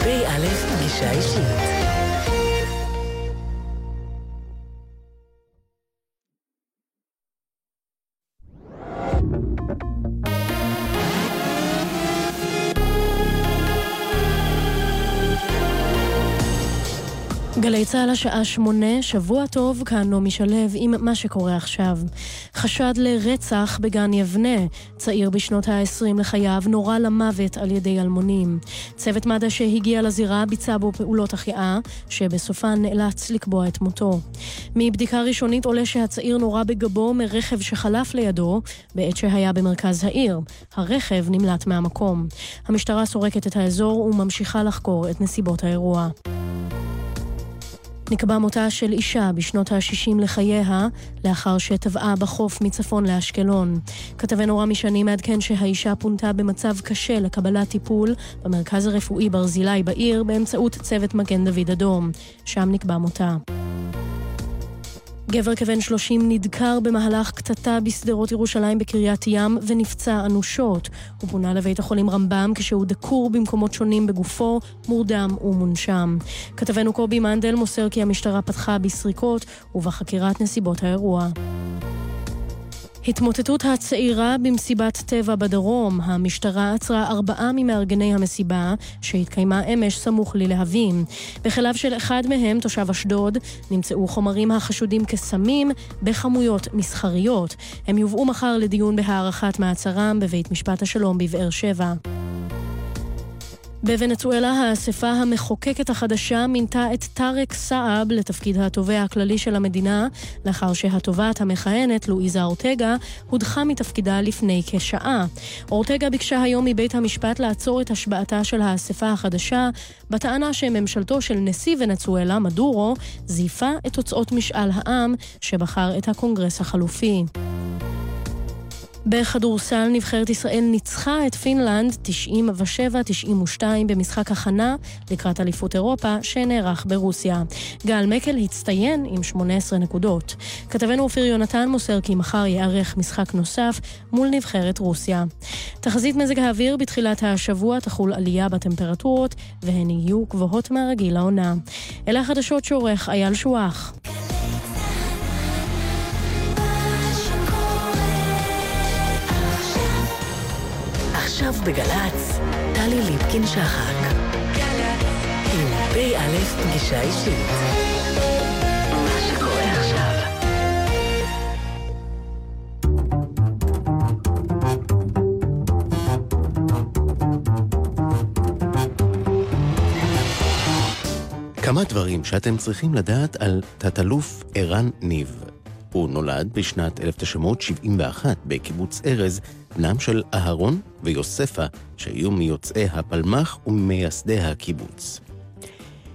פ"א פגישה אישית. גלי צה"ל השעה שמונה, שבוע טוב, כאן נעמי שלו עם מה שקורה עכשיו. חשד לרצח בגן יבנה, צעיר בשנות ה-20 לחייו נורה למוות על ידי אלמונים. צוות מד"א שהגיע לזירה ביצע בו פעולות החייאה, שבסופן נאלץ לקבוע את מותו. מבדיקה ראשונית עולה שהצעיר נורה בגבו מרכב שחלף לידו בעת שהיה במרכז העיר. הרכב נמלט מהמקום. המשטרה סורקת את האזור וממשיכה לחקור את נסיבות האירוע. נקבע מותה של אישה בשנות ה-60 לחייה, לאחר שטבעה בחוף מצפון לאשקלון. כתבנו רמי שני מעדכן שהאישה פונתה במצב קשה לקבלת טיפול במרכז הרפואי ברזילי בעיר באמצעות צוות מגן דוד אדום. שם נקבע מותה. גבר כבן 30 נדקר במהלך קטטה בשדרות ירושלים בקריית ים ונפצע אנושות. הוא פונה לבית החולים רמב"ם כשהוא דקור במקומות שונים בגופו, מורדם ומונשם. כתבנו קובי מנדל מוסר כי המשטרה פתחה בסריקות ובחקירת נסיבות האירוע. התמוטטות הצעירה במסיבת טבע בדרום. המשטרה עצרה ארבעה ממארגני המסיבה, שהתקיימה אמש סמוך ללהבים. בכליו של אחד מהם, תושב אשדוד, נמצאו חומרים החשודים כסמים בכמויות מסחריות. הם יובאו מחר לדיון בהארכת מעצרם בבית משפט השלום בבאר שבע. בוונצואלה האספה המחוקקת החדשה מינתה את טארק סעב לתפקיד התובע הכללי של המדינה, לאחר שהתובעת המכהנת, לואיזה אורטגה, הודחה מתפקידה לפני כשעה. אורטגה ביקשה היום מבית המשפט לעצור את השבעתה של האספה החדשה, בטענה שממשלתו של נשיא ונצואלה, מדורו, זייפה את תוצאות משאל העם שבחר את הקונגרס החלופי. בכדורסל נבחרת ישראל ניצחה את פינלנד 97-92 במשחק הכנה לקראת אליפות אירופה שנערך ברוסיה. גל מקל הצטיין עם 18 נקודות. כתבנו אופיר יונתן מוסר כי מחר ייערך משחק נוסף מול נבחרת רוסיה. תחזית מזג האוויר בתחילת השבוע תחול עלייה בטמפרטורות והן יהיו גבוהות מהרגיל לעונה. אלה החדשות שעורך אייל שואח. עכשיו בגל"צ, טלי ליפקין-שחק. עם פ"א פגישה אישית. כמה דברים שאתם צריכים לדעת על תת-אלוף ערן ניב. הוא נולד בשנת 1971 בקיבוץ ארז, בנם של אהרון ויוספה, שהיו מיוצאי הפלמ"ח וממייסדי הקיבוץ.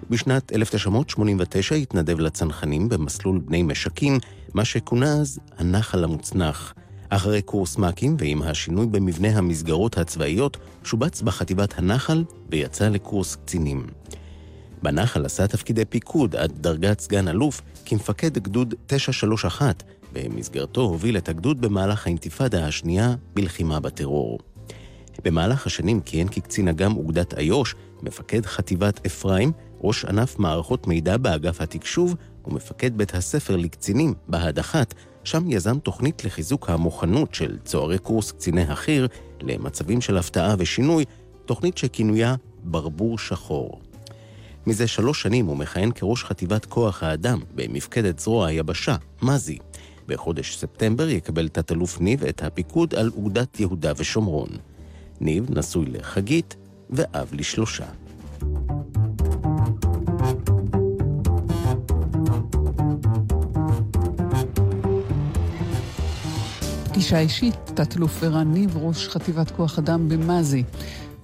בשנת 1989 התנדב לצנחנים במסלול בני משקים, מה שכונה אז הנחל המוצנח. אחרי קורס מ"כים ועם השינוי במבנה המסגרות הצבאיות, שובץ בחטיבת הנחל ויצא לקורס קצינים. בנחל עשה תפקידי פיקוד עד דרגת סגן אלוף כמפקד גדוד 931, במסגרתו הוביל את הגדוד במהלך האינתיפאדה השנייה בלחימה בטרור. במהלך השנים כיהן כקצין אג"ם אוגדת איו"ש, מפקד חטיבת אפרים, ראש ענף מערכות מידע באגף התקשוב ומפקד בית הספר לקצינים בהדחת, שם יזם תוכנית לחיזוק המוכנות של צוערי קורס קציני החי"ר למצבים של הפתעה ושינוי, תוכנית שכינויה ברבור שחור. מזה שלוש שנים הוא מכהן כראש חטיבת כוח האדם במפקדת זרוע היבשה, מזי. בחודש ספטמבר יקבל תת-אלוף ניב את הפיקוד על אוגדת יהודה ושומרון. ניב נשוי לחגית ואב לשלושה. פגישה אישית, תת-אלוף ערן ניב, ראש חטיבת כוח אדם במזי,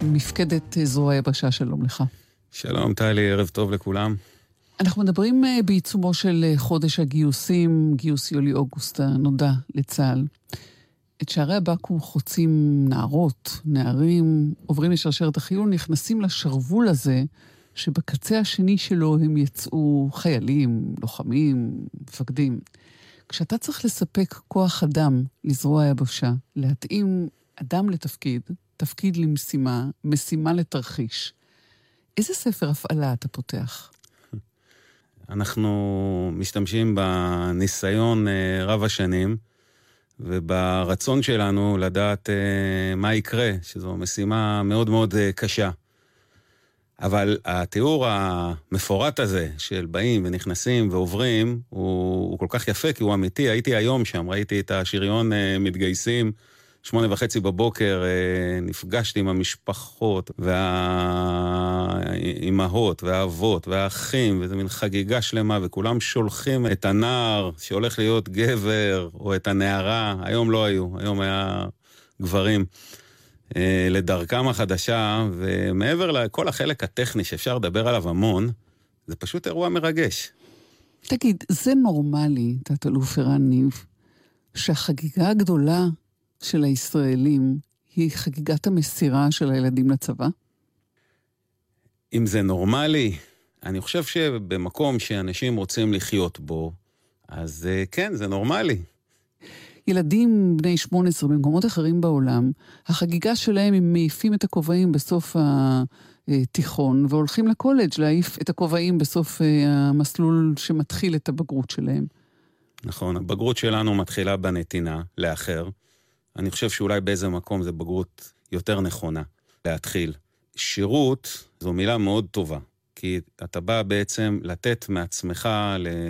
מפקדת זרוע היבשה, שלום לך. שלום טלי, ערב טוב לכולם. אנחנו מדברים אה, בעיצומו של אה, חודש הגיוסים, גיוס יולי-אוגוסט הנודע לצה"ל. את שערי הבקו"ם חוצים נערות, נערים, עוברים לשרשרת החיול, נכנסים לשרוול הזה, שבקצה השני שלו הם יצאו חיילים, לוחמים, מפקדים. כשאתה צריך לספק כוח אדם לזרוע היבשה, להתאים אדם לתפקיד, תפקיד למשימה, משימה לתרחיש, איזה ספר הפעלה אתה פותח? אנחנו משתמשים בניסיון אה, רב השנים וברצון שלנו לדעת אה, מה יקרה, שזו משימה מאוד מאוד אה, קשה. אבל התיאור המפורט הזה של באים ונכנסים ועוברים, הוא, הוא כל כך יפה כי הוא אמיתי. הייתי היום שם, ראיתי את השריון מתגייסים. שמונה וחצי בבוקר אה, נפגשתי עם המשפחות והאימהות והאבות והאחים, וזו מין חגיגה שלמה, וכולם שולחים את הנער שהולך להיות גבר, או את הנערה, היום לא היו, היום היה גברים. אה, לדרכם החדשה, ומעבר לכל החלק הטכני שאפשר לדבר עליו המון, זה פשוט אירוע מרגש. תגיד, זה נורמלי, תת-אלוף ערן ניב, שהחגיגה הגדולה של הישראלים היא חגיגת המסירה של הילדים לצבא? אם זה נורמלי, אני חושב שבמקום שאנשים רוצים לחיות בו, אז אה, כן, זה נורמלי. ילדים בני 18 במקומות אחרים בעולם, החגיגה שלהם, הם מעיפים את הכובעים בסוף התיכון והולכים לקולג' להעיף את הכובעים בסוף אה, המסלול שמתחיל את הבגרות שלהם. נכון, הבגרות שלנו מתחילה בנתינה לאחר, אני חושב שאולי באיזה מקום זה בגרות יותר נכונה להתחיל. שירות זו מילה מאוד טובה, כי אתה בא בעצם לתת מעצמך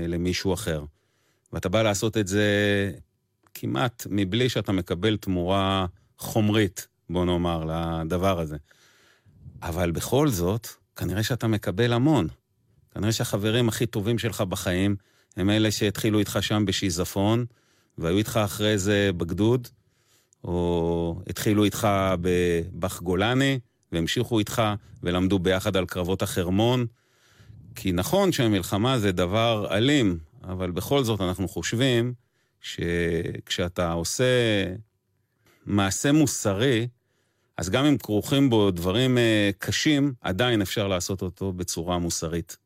למישהו אחר, ואתה בא לעשות את זה כמעט מבלי שאתה מקבל תמורה חומרית, בוא נאמר, לדבר הזה. אבל בכל זאת, כנראה שאתה מקבל המון. כנראה שהחברים הכי טובים שלך בחיים הם אלה שהתחילו איתך שם בשיזפון, והיו איתך אחרי זה בגדוד, או התחילו איתך בבח גולני, והמשיכו איתך ולמדו ביחד על קרבות החרמון. כי נכון שהמלחמה זה דבר אלים, אבל בכל זאת אנחנו חושבים שכשאתה עושה מעשה מוסרי, אז גם אם כרוכים בו דברים אה, קשים, עדיין אפשר לעשות אותו בצורה מוסרית.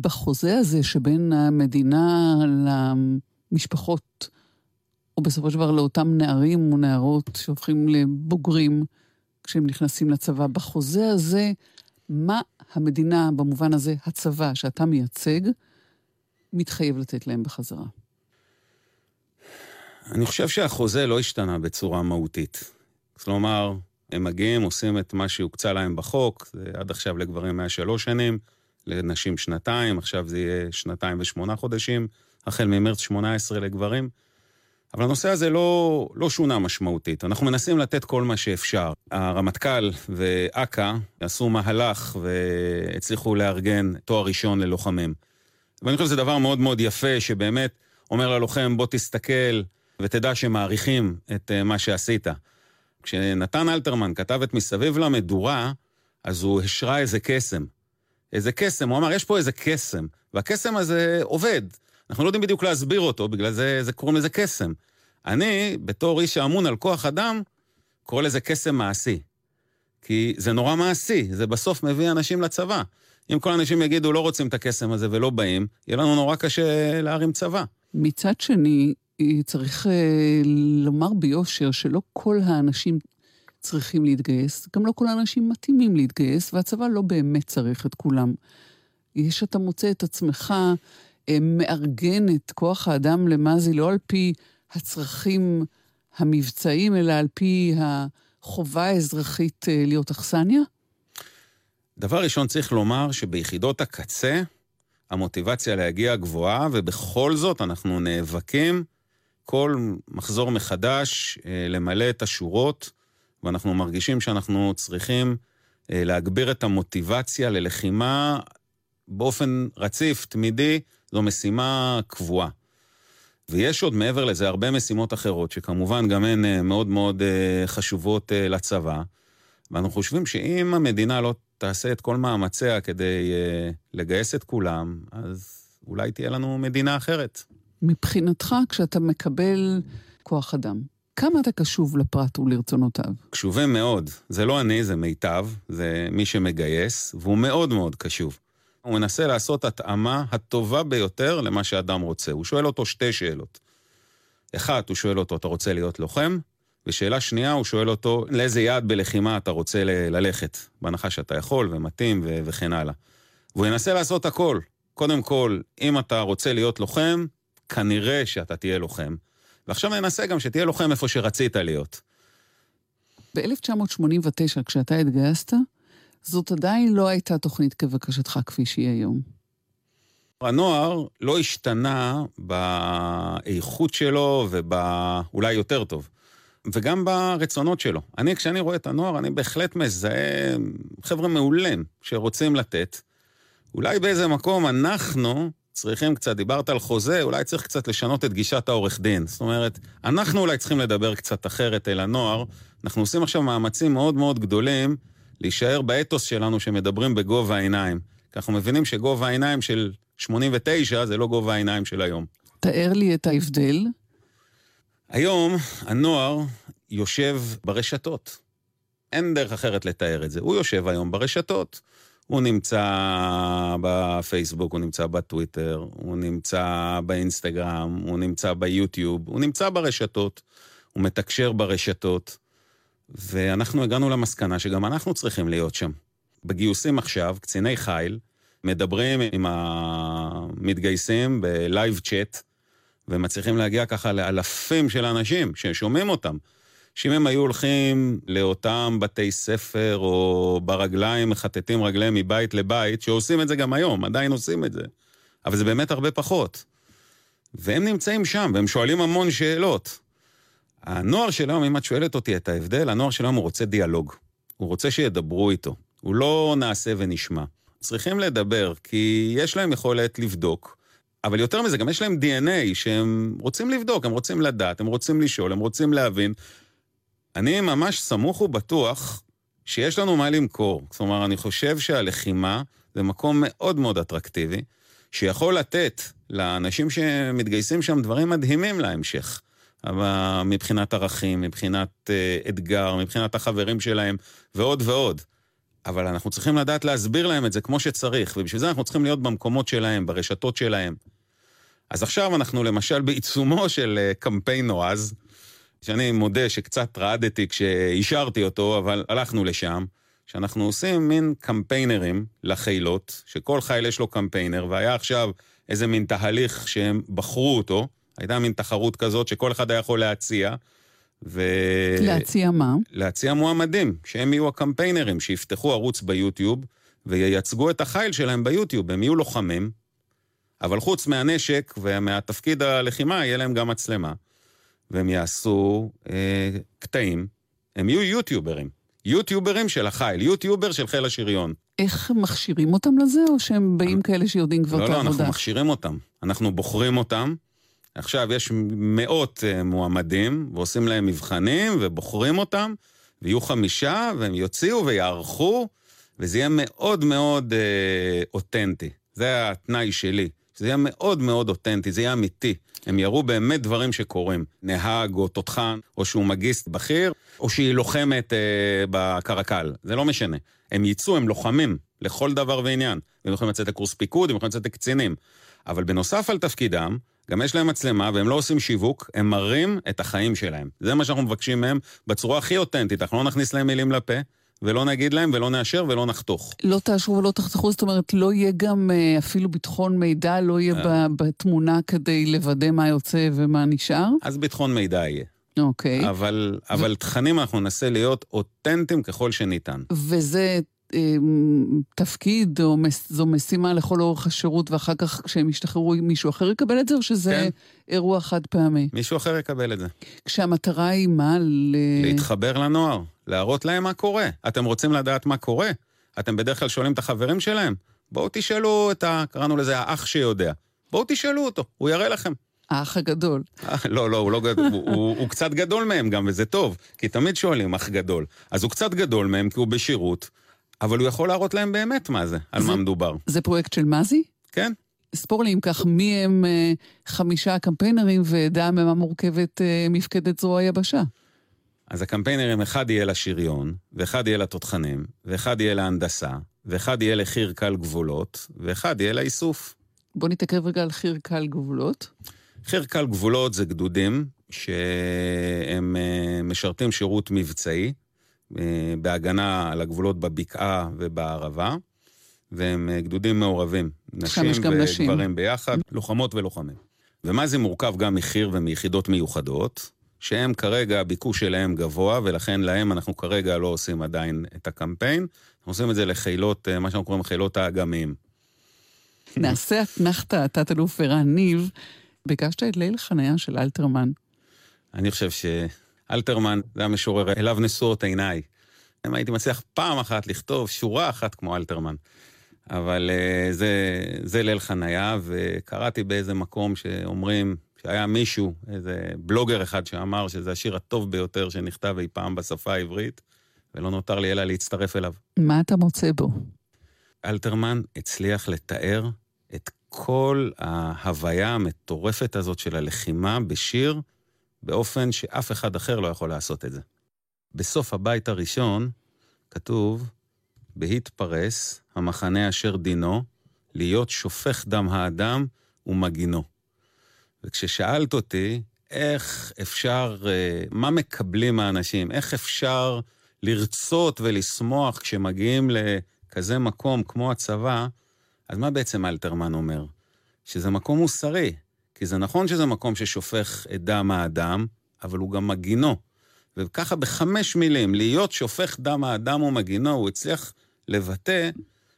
בחוזה הזה שבין המדינה למשפחות או בסופו של דבר לאותם נערים ונערות שהופכים לבוגרים כשהם נכנסים לצבא. בחוזה הזה, מה המדינה, במובן הזה, הצבא שאתה מייצג, מתחייב לתת להם בחזרה? אני חושב שהחוזה לא השתנה בצורה מהותית. כלומר, הם מגיעים, עושים את מה שהוקצה להם בחוק, זה עד עכשיו לגברים היה שלוש שנים, לנשים שנתיים, עכשיו זה יהיה שנתיים ושמונה חודשים, החל ממרץ 18 לגברים. אבל הנושא הזה לא, לא שונה משמעותית. אנחנו מנסים לתת כל מה שאפשר. הרמטכ"ל ואכ"א עשו מהלך והצליחו לארגן תואר ראשון ללוחמים. ואני חושב שזה דבר מאוד מאוד יפה, שבאמת אומר ללוחם, בוא תסתכל ותדע שמעריכים את אה, מה שעשית. כשנתן אלתרמן כתב את מסביב למדורה, אז הוא השרה איזה קסם. איזה קסם, הוא אמר, יש פה איזה קסם, והקסם הזה עובד. אנחנו לא יודעים בדיוק להסביר אותו, בגלל זה, זה קוראים לזה קסם. אני, בתור איש שאמון על כוח אדם, קורא לזה קסם מעשי. כי זה נורא מעשי, זה בסוף מביא אנשים לצבא. אם כל האנשים יגידו לא רוצים את הקסם הזה ולא באים, יהיה לנו נורא קשה להרים צבא. מצד שני, צריך אה, לומר ביושר שלא כל האנשים צריכים להתגייס, גם לא כל האנשים מתאימים להתגייס, והצבא לא באמת צריך את כולם. יש, אתה מוצא את עצמך אה, מארגן את כוח האדם למזי לא על פי הצרכים המבצעיים, אלא על פי החובה האזרחית אה, להיות אכסניה? דבר ראשון, צריך לומר שביחידות הקצה המוטיבציה להגיע גבוהה, ובכל זאת אנחנו נאבקים כל מחזור מחדש אה, למלא את השורות, ואנחנו מרגישים שאנחנו צריכים להגביר את המוטיבציה ללחימה באופן רציף, תמידי, זו משימה קבועה. ויש עוד מעבר לזה הרבה משימות אחרות, שכמובן גם הן אה, מאוד מאוד אה, חשובות אה, לצבא. ואנחנו חושבים שאם המדינה לא תעשה את כל מאמציה כדי לגייס את כולם, אז אולי תהיה לנו מדינה אחרת. מבחינתך, כשאתה מקבל כוח אדם, כמה אתה קשוב לפרט ולרצונותיו? קשובים מאוד. זה לא אני, זה מיטב, זה מי שמגייס, והוא מאוד מאוד קשוב. הוא מנסה לעשות התאמה הטובה ביותר למה שאדם רוצה. הוא שואל אותו שתי שאלות. אחת, הוא שואל אותו, אתה רוצה להיות לוחם? ושאלה שנייה, הוא שואל אותו, לאיזה יעד בלחימה אתה רוצה ל- ללכת? בהנחה שאתה יכול ומתאים ו- וכן הלאה. והוא ינסה לעשות הכל. קודם כל, אם אתה רוצה להיות לוחם, כנראה שאתה תהיה לוחם. ועכשיו ננסה גם שתהיה לוחם איפה שרצית להיות. ב-1989, כשאתה התגייסת, זאת עדיין לא הייתה תוכנית כבקשתך כפי שהיא היום. הנוער לא השתנה באיכות שלו ובאולי יותר טוב, וגם ברצונות שלו. אני, כשאני רואה את הנוער, אני בהחלט מזהה חבר'ה מעולים שרוצים לתת. אולי באיזה מקום אנחנו צריכים קצת, דיברת על חוזה, אולי צריך קצת לשנות את גישת העורך דין. זאת אומרת, אנחנו אולי צריכים לדבר קצת אחרת אל הנוער. אנחנו עושים עכשיו מאמצים מאוד מאוד גדולים להישאר באתוס שלנו שמדברים בגובה העיניים. כי אנחנו מבינים שגובה העיניים של 89 זה לא גובה העיניים של היום. תאר לי את ההבדל. היום הנוער יושב ברשתות. אין דרך אחרת לתאר את זה. הוא יושב היום ברשתות. הוא נמצא בפייסבוק, הוא נמצא בטוויטר, הוא נמצא באינסטגרם, הוא נמצא ביוטיוב, הוא נמצא ברשתות, הוא מתקשר ברשתות, ואנחנו הגענו למסקנה שגם אנחנו צריכים להיות שם. בגיוסים עכשיו, קציני חיל, מדברים עם המתגייסים בלייב צ'אט, ומצליחים להגיע ככה לאלפים של אנשים ששומעים אותם. שאם הם היו הולכים לאותם בתי ספר או ברגליים, מחטטים רגליהם מבית לבית, שעושים את זה גם היום, עדיין עושים את זה, אבל זה באמת הרבה פחות. והם נמצאים שם, והם שואלים המון שאלות. הנוער של היום, אם את שואלת אותי את ההבדל, הנוער של היום הוא רוצה דיאלוג. הוא רוצה שידברו איתו. הוא לא נעשה ונשמע. צריכים לדבר, כי יש להם יכולת לבדוק. אבל יותר מזה, גם יש להם DNA שהם רוצים לבדוק, הם רוצים לדעת, הם רוצים לשאול, הם רוצים להבין, אני ממש סמוך ובטוח שיש לנו מה למכור. אומרת, אני חושב שהלחימה זה מקום מאוד מאוד אטרקטיבי, שיכול לתת לאנשים שמתגייסים שם דברים מדהימים להמשך. מבחינת ערכים, מבחינת uh, אתגר, מבחינת החברים שלהם, ועוד ועוד. אבל אנחנו צריכים לדעת להסביר להם את זה כמו שצריך, ובשביל זה אנחנו צריכים להיות במקומות שלהם, ברשתות שלהם. אז עכשיו אנחנו למשל בעיצומו של uh, קמפיין נועז, שאני מודה שקצת רעדתי כשאישרתי אותו, אבל הלכנו לשם, שאנחנו עושים מין קמפיינרים לחילות, שכל חיל יש לו קמפיינר, והיה עכשיו איזה מין תהליך שהם בחרו אותו, הייתה מין תחרות כזאת שכל אחד היה יכול להציע, ו... להציע מה? להציע מועמדים, שהם יהיו הקמפיינרים, שיפתחו ערוץ ביוטיוב וייצגו את החיל שלהם ביוטיוב, הם יהיו לוחמים, אבל חוץ מהנשק ומהתפקיד הלחימה, יהיה להם גם מצלמה. והם יעשו אה, קטעים, הם יהיו יוטיוברים. יוטיוברים של החיל, יוטיובר של חיל השריון. איך מכשירים אותם לזה, או שהם באים כאלה שיודעים כבר לא, את לא, העבודה? אנחנו מכשירים אותם. אנחנו בוחרים אותם. עכשיו יש מאות אה, מועמדים, ועושים להם מבחנים, ובוחרים אותם, ויהיו חמישה, והם יוציאו ויערכו, וזה יהיה מאוד מאוד אה, אותנטי. זה התנאי שלי. זה יהיה מאוד מאוד אותנטי, זה יהיה אמיתי. הם יראו באמת דברים שקורים. נהג או תותחן, או שהוא מגיסט בכיר, או שהיא לוחמת אה, בקרקל. זה לא משנה. הם יצאו, הם לוחמים לכל דבר ועניין. הם יכולים לצאת לקורס פיקוד, הם יכולים לצאת לקצינים. אבל בנוסף על תפקידם, גם יש להם מצלמה והם לא עושים שיווק, הם מראים את החיים שלהם. זה מה שאנחנו מבקשים מהם בצורה הכי אותנטית. אנחנו לא נכניס להם מילים לפה, ולא נגיד להם, ולא נאשר, ולא נחתוך. לא תאשרו ולא תחתכו, זאת אומרת, לא יהיה גם אה, אפילו ביטחון מידע, לא יהיה אה. בתמונה כדי לוודא מה יוצא ומה נשאר? אז ביטחון מידע יהיה. אוקיי. אבל, אבל תכנים אנחנו ננסה להיות אותנטיים ככל שניתן. וזה תפקיד, או מס, זו משימה לכל אורך השירות, ואחר כך כשהם ישתחררו מישהו אחר יקבל את זה, או שזה כן. אירוע חד פעמי? מישהו אחר יקבל את זה. כשהמטרה היא מה? ל... להתחבר לנוער, להראות להם מה קורה. אתם רוצים לדעת מה קורה? אתם בדרך כלל שואלים את החברים שלהם? בואו תשאלו את ה... קראנו לזה האח שיודע. בואו תשאלו אותו, הוא יראה לכם. האח הגדול. אה, לא, לא, הוא לא גדול, הוא, הוא, הוא קצת גדול מהם גם, וזה טוב, כי תמיד שואלים אח גדול. אז הוא קצת גדול מהם, כי הוא בשירות, אבל הוא יכול להראות להם באמת מה זה, על זה- מה מדובר. זה פרויקט של מזי? כן? ספור לי אם כך, מי הם אה, חמישה הקמפיינרים ודע ממה מורכבת אה, מפקדת זרוע היבשה. אז הקמפיינרים, אחד יהיה לשריון, ואחד יהיה לתותחנים, ואחד יהיה להנדסה, ואחד יהיה לחי"ר קל גבולות, ואחד יהיה לאיסוף. בוא נתעכב רגע על חי"ר קל גבולות. חי"ר קל גבולות זה גדודים שהם אה, משרתים שירות מבצעי בהגנה על הגבולות בבקעה ובערבה, והם אה, גדודים מעורבים. נשים וגברים נשים. ביחד, לוחמות ולוחמים. ומה זה מורכב גם מחי"ר ומיחידות מיוחדות, שהם כרגע, הביקוש שלהם גבוה, ולכן להם אנחנו כרגע לא עושים עדיין את הקמפיין. אנחנו עושים את זה לחילות, מה שאנחנו קוראים חילות האגמים. נעשה אתנחתא, תת-אלוף ערן ניב. ביקשת את ליל חניה של אלתרמן. אני חושב שאלתרמן זה המשורר אליו נשואות עיניי. אם הייתי מצליח פעם אחת לכתוב שורה אחת כמו אלתרמן. אבל uh, זה, זה ליל חניה, וקראתי באיזה מקום שאומרים שהיה מישהו, איזה בלוגר אחד שאמר שזה השיר הטוב ביותר שנכתב אי פעם בשפה העברית, ולא נותר לי אלא להצטרף אליו. מה אתה מוצא בו? אלתרמן הצליח לתאר את כל ההוויה המטורפת הזאת של הלחימה בשיר, באופן שאף אחד אחר לא יכול לעשות את זה. בסוף הבית הראשון כתוב, בהתפרס המחנה אשר דינו, להיות שופך דם האדם ומגינו. וכששאלת אותי, איך אפשר, אה, מה מקבלים האנשים, איך אפשר לרצות ולשמוח כשמגיעים לכזה מקום כמו הצבא, אז מה בעצם אלתרמן אומר? שזה מקום מוסרי. כי זה נכון שזה מקום ששופך את דם האדם, אבל הוא גם מגינו. וככה בחמש מילים, להיות שופך דם האדם ומגינו, הוא הצליח לבטא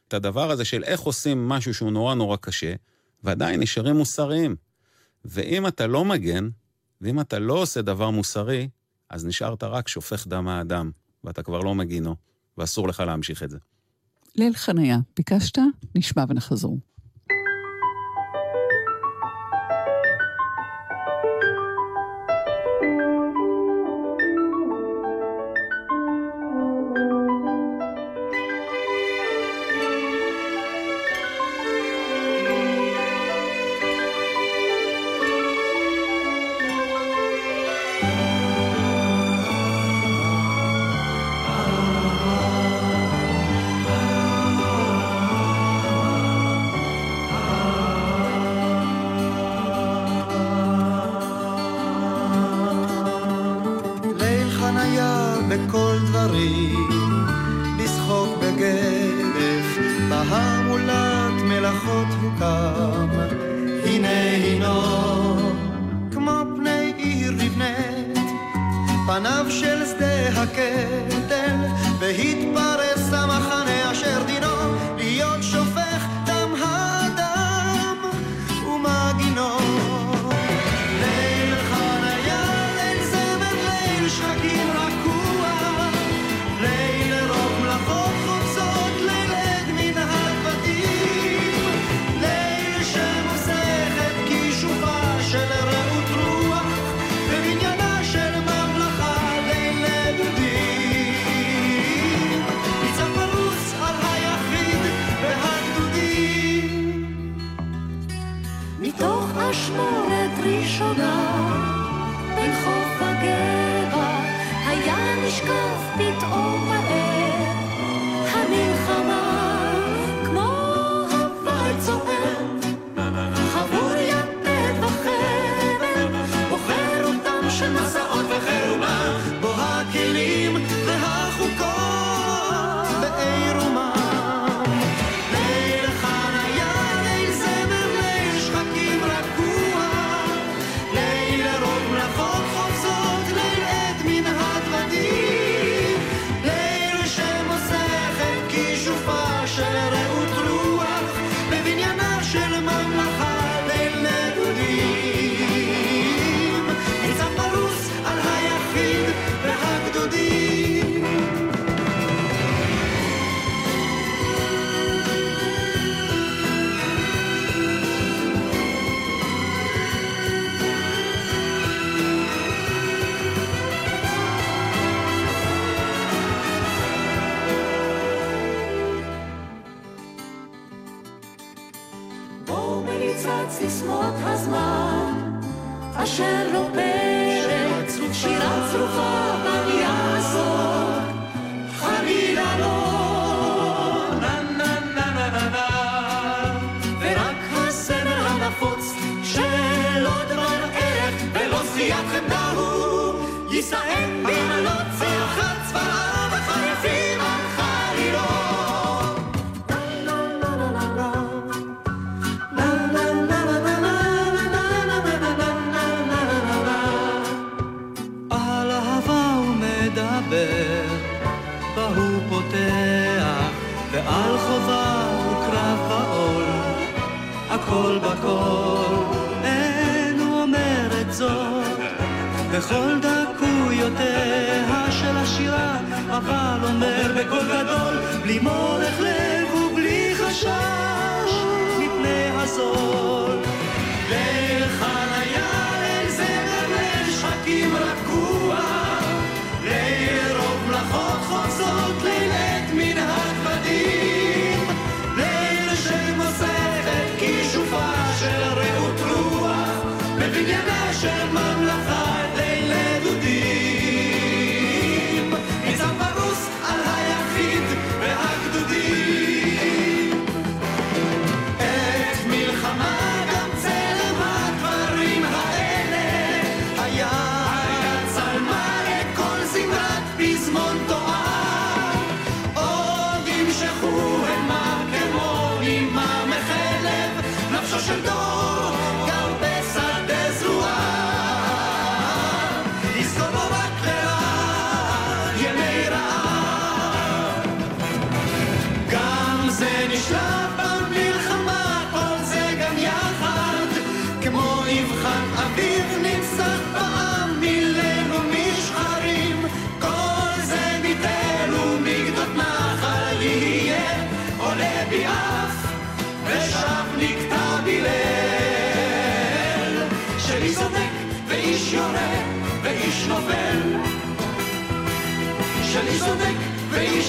את הדבר הזה של איך עושים משהו שהוא נורא נורא קשה, ועדיין נשארים מוסריים. ואם אתה לא מגן, ואם אתה לא עושה דבר מוסרי, אז נשארת רק שופך דם האדם, ואתה כבר לא מגינו, ואסור לך להמשיך את זה. ליל חניה, ביקשת? נשמע ונחזור.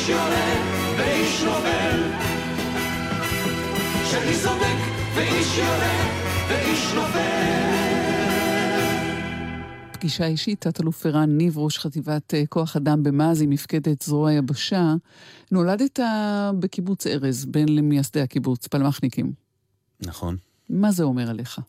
יורה ואיש נובל. איש צודק ואיש יורה ואיש נובל. פגישה אישית, תת-אלוף ערן ניב, ראש חטיבת אה, כוח אדם במז עם מפקדת זרוע היבשה. נולדת בקיבוץ ארז, בן למייסדי הקיבוץ, פלמחניקים. נכון. מה זה אומר עליך?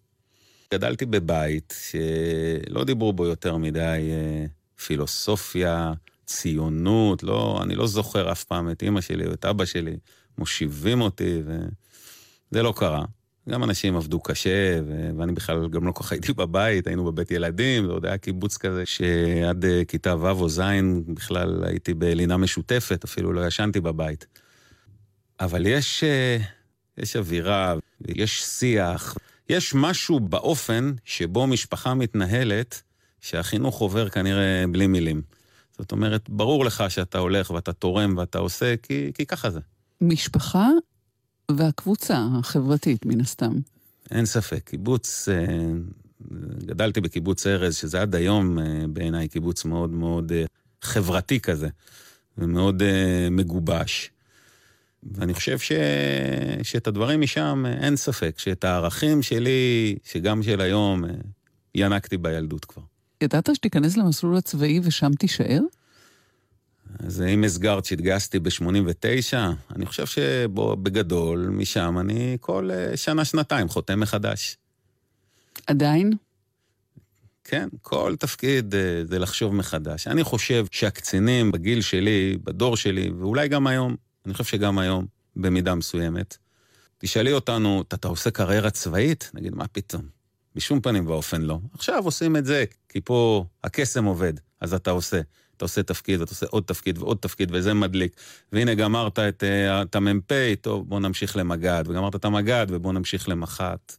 גדלתי בבית שלא דיברו בו יותר מדי אה, פילוסופיה, ציונות, לא, אני לא זוכר אף פעם את אימא שלי או את אבא שלי מושיבים אותי, וזה לא קרה. גם אנשים עבדו קשה, ו... ואני בכלל גם לא כל כך הייתי בבית, היינו בבית ילדים, זה עוד היה קיבוץ כזה שעד אה, כיתה ו' או ז' בכלל הייתי בלינה משותפת, אפילו לא ישנתי בבית. אבל יש, אה, יש אווירה, יש שיח, יש משהו באופן שבו משפחה מתנהלת, שהחינוך עובר כנראה בלי מילים. זאת אומרת, ברור לך שאתה הולך ואתה תורם ואתה עושה, כי, כי ככה זה. משפחה והקבוצה החברתית, מן הסתם. אין ספק. קיבוץ, אה, גדלתי בקיבוץ ארז, שזה עד היום אה, בעיניי קיבוץ מאוד מאוד אה, חברתי כזה, ומאוד מגובש. ואני חושב ש... שאת הדברים משם, אין ספק, שאת הערכים שלי, שגם של היום, ינקתי בילדות כבר. ידעת שתיכנס למסלול הצבאי ושם תישאר? אז אם הסגרת שהתגייסתי ב-89, אני חושב שבגדול, משם אני כל שנה-שנתיים חותם מחדש. עדיין? כן, כל תפקיד זה לחשוב מחדש. אני חושב שהקצינים בגיל שלי, בדור שלי, ואולי גם היום, אני חושב שגם היום, במידה מסוימת, תשאלי אותנו, אתה עושה קריירה צבאית? נגיד, מה פתאום? בשום פנים ואופן לא. עכשיו עושים את זה, כי פה הקסם עובד, אז אתה עושה. אתה עושה תפקיד, ואתה עושה עוד תפקיד ועוד תפקיד, וזה מדליק. והנה גמרת את, את המ"פ, טוב, בוא נמשיך למג"ד, וגמרת את המג"ד, ובוא נמשיך למח"ט.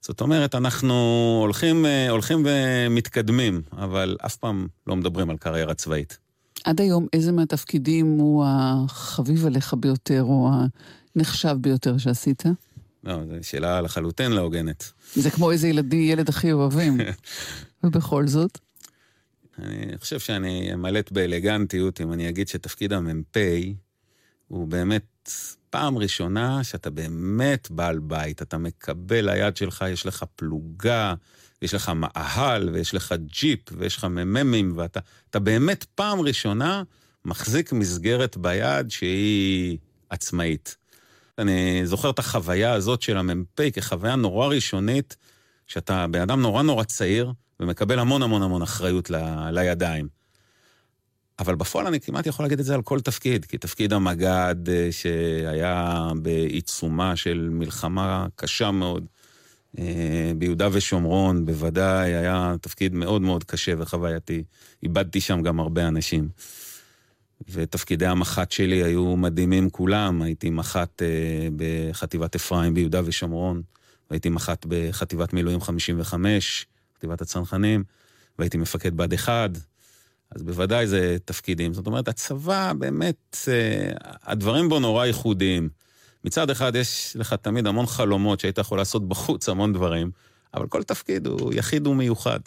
זאת אומרת, אנחנו הולכים, הולכים ומתקדמים, אבל אף פעם לא מדברים על קריירה צבאית. עד היום, איזה מהתפקידים הוא החביב עליך ביותר, או הנחשב ביותר שעשית? לא, זו שאלה לחלוטין לא הוגנת. זה כמו איזה ילדי, ילד הכי אוהבים. ובכל זאת? אני חושב שאני אמלט באלגנטיות אם אני אגיד שתפקיד המ"פ הוא באמת פעם ראשונה שאתה באמת בעל בית. אתה מקבל ליד שלך, יש לך פלוגה, יש לך מאהל, ויש לך ג'יפ, ויש לך מ"מים, ואתה באמת פעם ראשונה מחזיק מסגרת ביד שהיא עצמאית. אני זוכר את החוויה הזאת של המ"פ כחוויה נורא ראשונית, שאתה בן אדם נורא נורא צעיר, ומקבל המון המון המון אחריות ל, לידיים. אבל בפועל אני כמעט יכול להגיד את זה על כל תפקיד, כי תפקיד המג"ד שהיה בעיצומה של מלחמה קשה מאוד ביהודה ושומרון, בוודאי היה תפקיד מאוד מאוד קשה וחווייתי. איבדתי שם גם הרבה אנשים. ותפקידי המח"ט שלי היו מדהימים כולם. הייתי מח"ט אה, בחטיבת אפרים ביהודה ושומרון, והייתי מח"ט בחטיבת מילואים 55, חטיבת הצנחנים, והייתי מפקד בה"ד 1, אז בוודאי זה תפקידים. זאת אומרת, הצבא באמת, אה, הדברים בו נורא ייחודיים. מצד אחד יש לך תמיד המון חלומות שהיית יכול לעשות בחוץ המון דברים, אבל כל תפקיד הוא יחיד ומיוחד.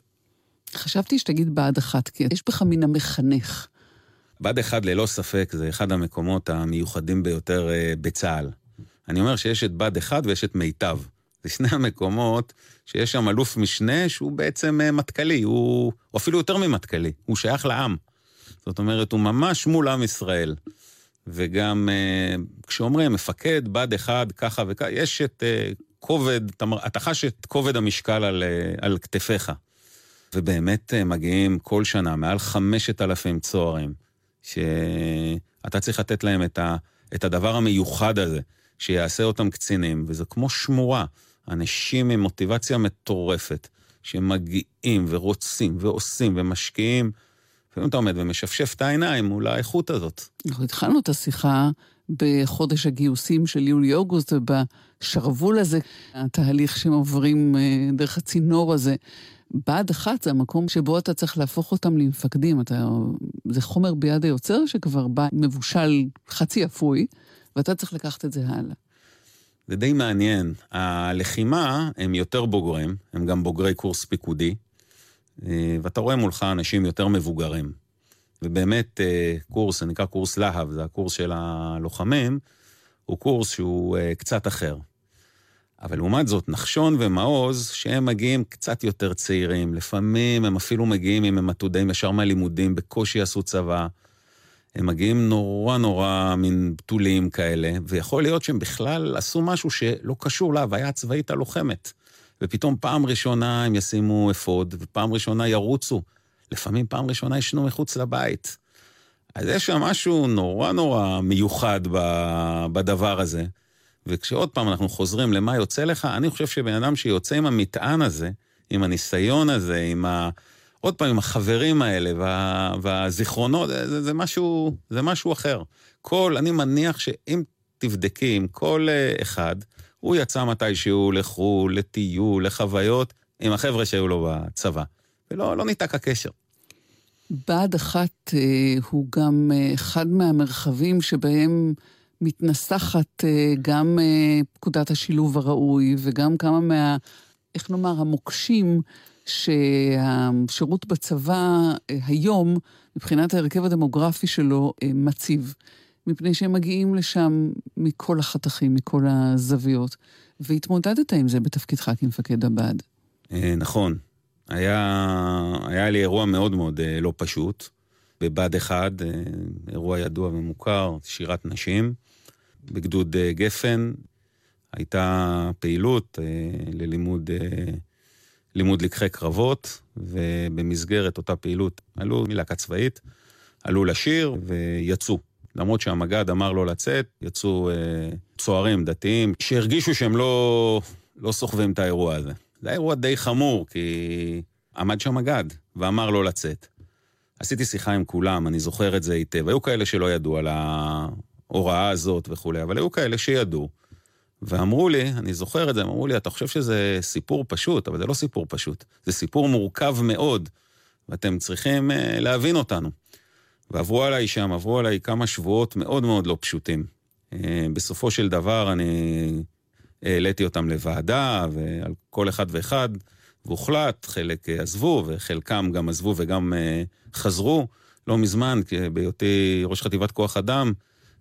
חשבתי שתגיד בה"ד אחת, כי יש בך מן המחנך. בה"ד 1 ללא ספק זה אחד המקומות המיוחדים ביותר אה, בצה"ל. אני אומר שיש את בה"ד 1 ויש את מיטב. זה שני המקומות שיש שם אלוף משנה שהוא בעצם אה, מטכ"לי, הוא, הוא אפילו יותר ממטכ"לי, הוא שייך לעם. זאת אומרת, הוא ממש מול עם ישראל. וגם אה, כשאומרים מפקד, בה"ד 1, ככה וככה, יש את כובד, אתה חש את כובד המשקל על, על כתפיך. ובאמת מגיעים כל שנה מעל 5,000 צוערים. שאתה צריך לתת להם את, ה, את הדבר המיוחד הזה, שיעשה אותם קצינים, וזה כמו שמורה. אנשים עם מוטיבציה מטורפת, שמגיעים ורוצים ועושים ומשקיעים, לפעמים אתה עומד ומשפשף את העיניים מול האיכות הזאת. אנחנו התחלנו את השיחה בחודש הגיוסים של יולי-אוגוסט, ובשרוול הזה, התהליך שהם עוברים אה, דרך הצינור הזה. בה"ד אחת זה המקום שבו אתה צריך להפוך אותם למפקדים. אתה, זה חומר ביד היוצר שכבר בא מבושל חצי אפוי, ואתה צריך לקחת את זה הלאה. זה די מעניין. הלחימה הם יותר בוגרים, הם גם בוגרי קורס פיקודי, אה, ואתה רואה מולך אנשים יותר מבוגרים. ובאמת אה, קורס, זה נקרא קורס להב, זה הקורס של הלוחמים, הוא קורס שהוא אה, קצת אחר. אבל לעומת זאת, נחשון ומעוז, שהם מגיעים קצת יותר צעירים, לפעמים הם אפילו מגיעים אם הם עתודאים ישר מהלימודים, בקושי עשו צבא. הם מגיעים נורא נורא מין בתולים כאלה, ויכול להיות שהם בכלל עשו משהו שלא קשור להוויה הצבאית הלוחמת. ופתאום פעם ראשונה הם ישימו אפוד, ופעם ראשונה ירוצו. לפעמים פעם ראשונה ישנו מחוץ לבית. אז יש שם משהו נורא נורא מיוחד בדבר הזה. וכשעוד פעם אנחנו חוזרים למה יוצא לך, אני חושב שבן אדם שיוצא עם המטען הזה, עם הניסיון הזה, עם ה... עוד פעם, עם החברים האלה וה... והזיכרונות, זה, זה, משהו, זה משהו אחר. כל, אני מניח שאם תבדקי עם כל אה, אחד, הוא יצא מתישהו לחו"ל, לטיול, לחוויות, עם החבר'ה שהיו לו בצבא. ולא לא ניתק הקשר. בה"ד אחת אה, הוא גם אה, אחד מהמרחבים שבהם מתנסחת גם פקודת השילוב הראוי וגם כמה מה, איך נאמר, המוקשים שהשירות בצבא אה, היום, מבחינת ההרכב הדמוגרפי שלו, מציב. מפני שהם מגיעים לשם מכל החתכים, מכל הזוויות. והתמודדת עם זה בתפקידך כמפקד הבה"ד. נכון. היה, היה לי אירוע מאוד מאוד לא פשוט. בבה"ד 1, אירוע ידוע ומוכר, שירת נשים. בגדוד אה, גפן הייתה פעילות אה, ללימוד אה, לימוד לקחי קרבות, ובמסגרת אותה פעילות עלו מלהקה צבאית, עלו לשיר ויצאו. למרות שהמג"ד אמר לא לצאת, יצאו אה, צוערים דתיים שהרגישו שהם לא, לא סוחבים את האירוע הזה. זה היה אירוע די חמור, כי עמד שם מג"ד ואמר לא לצאת. עשיתי שיחה עם כולם, אני זוכר את זה היטב. היו כאלה שלא ידעו על. ההוראה הזאת וכולי, אבל היו כאלה שידעו, ואמרו לי, אני זוכר את זה, הם אמרו לי, אתה חושב שזה סיפור פשוט, אבל זה לא סיפור פשוט, זה סיפור מורכב מאוד, ואתם צריכים uh, להבין אותנו. ועברו עליי שם, עברו עליי כמה שבועות מאוד מאוד לא פשוטים. Uh, בסופו של דבר אני העליתי אותם לוועדה, ועל כל אחד ואחד, והוחלט, חלק עזבו, וחלקם גם עזבו וגם uh, חזרו. לא מזמן, בהיותי ראש חטיבת כוח אדם,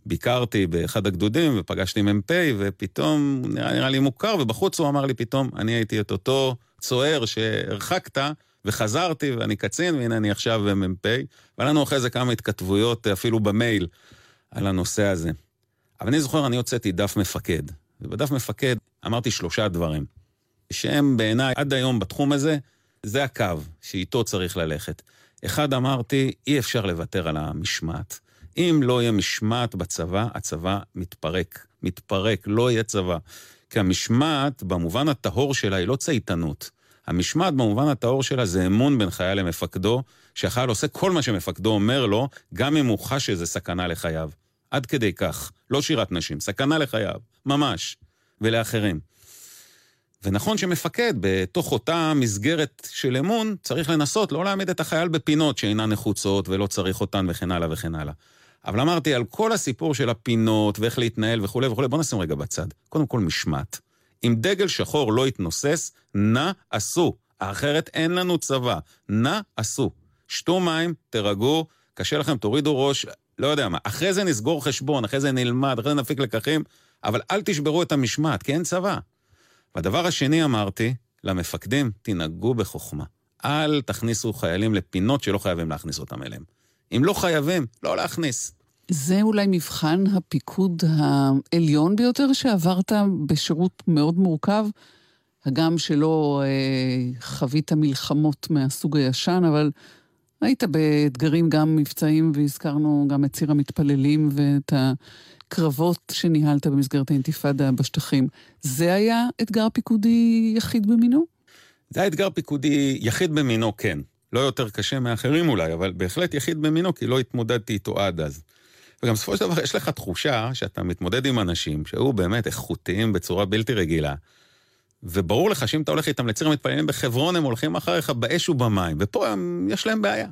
ביקרתי באחד הגדודים ופגשתי מ"פ, ופתאום, נראה, נראה לי מוכר, ובחוץ הוא אמר לי פתאום, אני הייתי את אותו צוער שהרחקת, וחזרתי, ואני קצין, והנה אני עכשיו מ"פ. והיה לנו אחרי זה כמה התכתבויות, אפילו במייל, על הנושא הזה. אבל אני זוכר, אני הוצאתי דף מפקד, ובדף מפקד אמרתי שלושה דברים, שהם בעיניי, עד היום בתחום הזה, זה הקו שאיתו צריך ללכת. אחד, אמרתי, אי אפשר לוותר על המשמעת. אם לא יהיה משמעת בצבא, הצבא מתפרק. מתפרק, לא יהיה צבא. כי המשמעת, במובן הטהור שלה, היא לא צייתנות. המשמעת במובן הטהור שלה זה אמון בין חייל למפקדו, שהחייל עושה כל מה שמפקדו אומר לו, גם אם הוא חש שזה סכנה לחייו. עד כדי כך. לא שירת נשים, סכנה לחייו, ממש. ולאחרים. ונכון שמפקד, בתוך אותה מסגרת של אמון, צריך לנסות לא להעמיד את החייל בפינות שאינן נחוצות ולא צריך אותן וכן הלאה וכן הלאה. אבל אמרתי, על כל הסיפור של הפינות ואיך להתנהל וכולי וכולי, בוא נשים רגע בצד. קודם כל משמעת. אם דגל שחור לא יתנוסס, נא עשו. אחרת אין לנו צבא. נא עשו. שתו מים, תירגעו, קשה לכם, תורידו ראש, לא יודע מה. אחרי זה נסגור חשבון, אחרי זה נלמד, אחרי זה נפיק לקחים, אבל אל תשברו את המשמעת, כי אין צבא. והדבר השני אמרתי, למפקדים, תנהגו בחוכמה. אל תכניסו חיילים לפינות שלא חייבים להכניס אותם אליהם. אם לא חייבים, לא להכניס. זה אולי מבחן הפיקוד העליון ביותר שעברת בשירות מאוד מורכב, הגם שלא אה, חווית מלחמות מהסוג הישן, אבל היית באתגרים גם מבצעיים, והזכרנו גם את ציר המתפללים ואת הקרבות שניהלת במסגרת האינתיפאדה בשטחים. זה היה אתגר פיקודי יחיד במינו? זה היה אתגר פיקודי יחיד במינו, כן. לא יותר קשה מאחרים אולי, אבל בהחלט יחיד במינו, כי לא התמודדתי איתו עד אז. וגם בסופו של דבר יש לך תחושה שאתה מתמודד עם אנשים שהיו באמת איכותיים בצורה בלתי רגילה, וברור לך שאם אתה הולך איתם לציר המתפללים בחברון, הם הולכים אחריך באש ובמים, ופה הם, יש להם בעיה.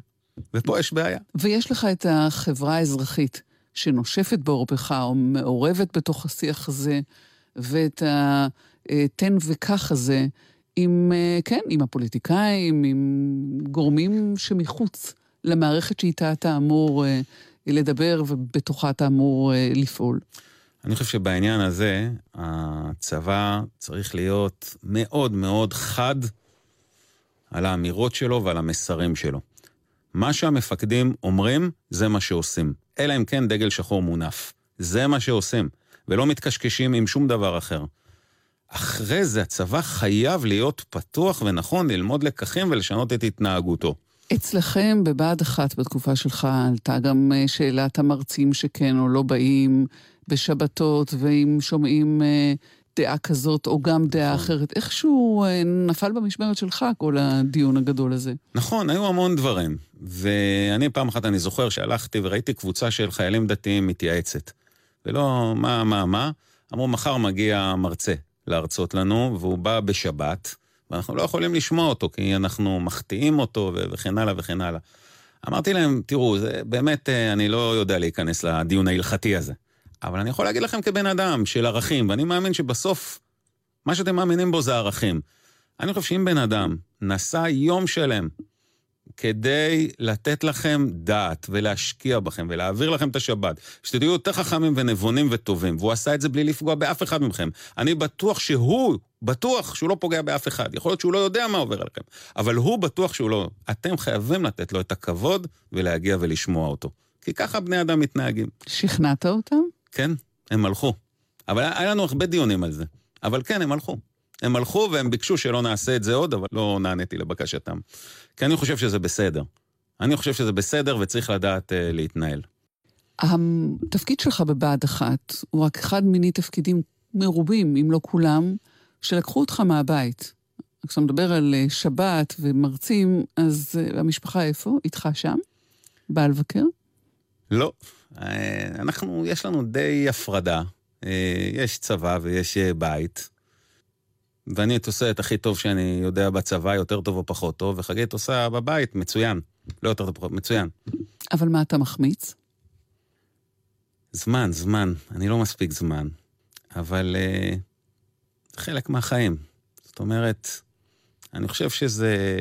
ופה יש בעיה. ויש לך את החברה האזרחית שנושפת בעורפך, או מעורבת בתוך השיח הזה, ואת התן וקח הזה, עם, כן, עם הפוליטיקאים, עם גורמים שמחוץ למערכת שאיתה אתה אמור לדבר ובתוכה אתה אמור לפעול. אני חושב שבעניין הזה, הצבא צריך להיות מאוד מאוד חד על האמירות שלו ועל המסרים שלו. מה שהמפקדים אומרים, זה מה שעושים. אלא אם כן דגל שחור מונף. זה מה שעושים, ולא מתקשקשים עם שום דבר אחר. אחרי זה הצבא חייב להיות פתוח ונכון ללמוד לקחים ולשנות את התנהגותו. אצלכם בבה"ד 1 בתקופה שלך עלתה גם שאלת המרצים שכן או לא באים בשבתות, ואם שומעים דעה כזאת או גם דעה נכון. אחרת. איכשהו נפל במשמרת שלך כל הדיון הגדול הזה. נכון, היו המון דברים. ואני פעם אחת, אני זוכר שהלכתי וראיתי קבוצה של חיילים דתיים מתייעצת. ולא, מה, מה, מה? אמרו, מחר מגיע מרצה להרצות לנו, והוא בא בשבת, ואנחנו לא יכולים לשמוע אותו, כי אנחנו מחטיאים אותו וכן הלאה וכן הלאה. אמרתי להם, תראו, זה באמת, אני לא יודע להיכנס לדיון ההלכתי הזה. אבל אני יכול להגיד לכם כבן אדם של ערכים, ואני מאמין שבסוף, מה שאתם מאמינים בו זה ערכים. אני חושב שאם בן אדם נסע יום שלם כדי לתת לכם דעת ולהשקיע בכם ולהעביר לכם את השבת, שתהיו יותר חכמים ונבונים וטובים, והוא עשה את זה בלי לפגוע באף אחד מכם. אני בטוח שהוא, בטוח שהוא לא פוגע באף אחד. יכול להיות שהוא לא יודע מה עובר עליכם, אבל הוא בטוח שהוא לא. אתם חייבים לתת לו את הכבוד ולהגיע ולשמוע אותו. כי ככה בני אדם מתנהגים. שכנעת אותם? כן, הם הלכו. אבל היה לנו הרבה דיונים על זה. אבל כן, הם הלכו. הם הלכו והם ביקשו שלא נעשה את זה עוד, אבל לא נעניתי לבקשתם. כי אני חושב שזה בסדר. אני חושב שזה בסדר וצריך לדעת uh, להתנהל. התפקיד שלך בבה"ד 1 הוא רק אחד מיני תפקידים מרובים, אם לא כולם, שלקחו אותך מהבית. כשאתה מדבר על שבת ומרצים, אז המשפחה איפה? איתך שם? באה לבקר? לא. אנחנו, יש לנו די הפרדה. יש צבא ויש בית. ואני עושה את הכי טוב שאני יודע בצבא, יותר טוב או פחות טוב, וחגית עושה בבית מצוין. לא יותר טוב, מצוין. אבל מה אתה מחמיץ? זמן, זמן. אני לא מספיק זמן. אבל uh, זה חלק מהחיים. זאת אומרת, אני חושב שזה...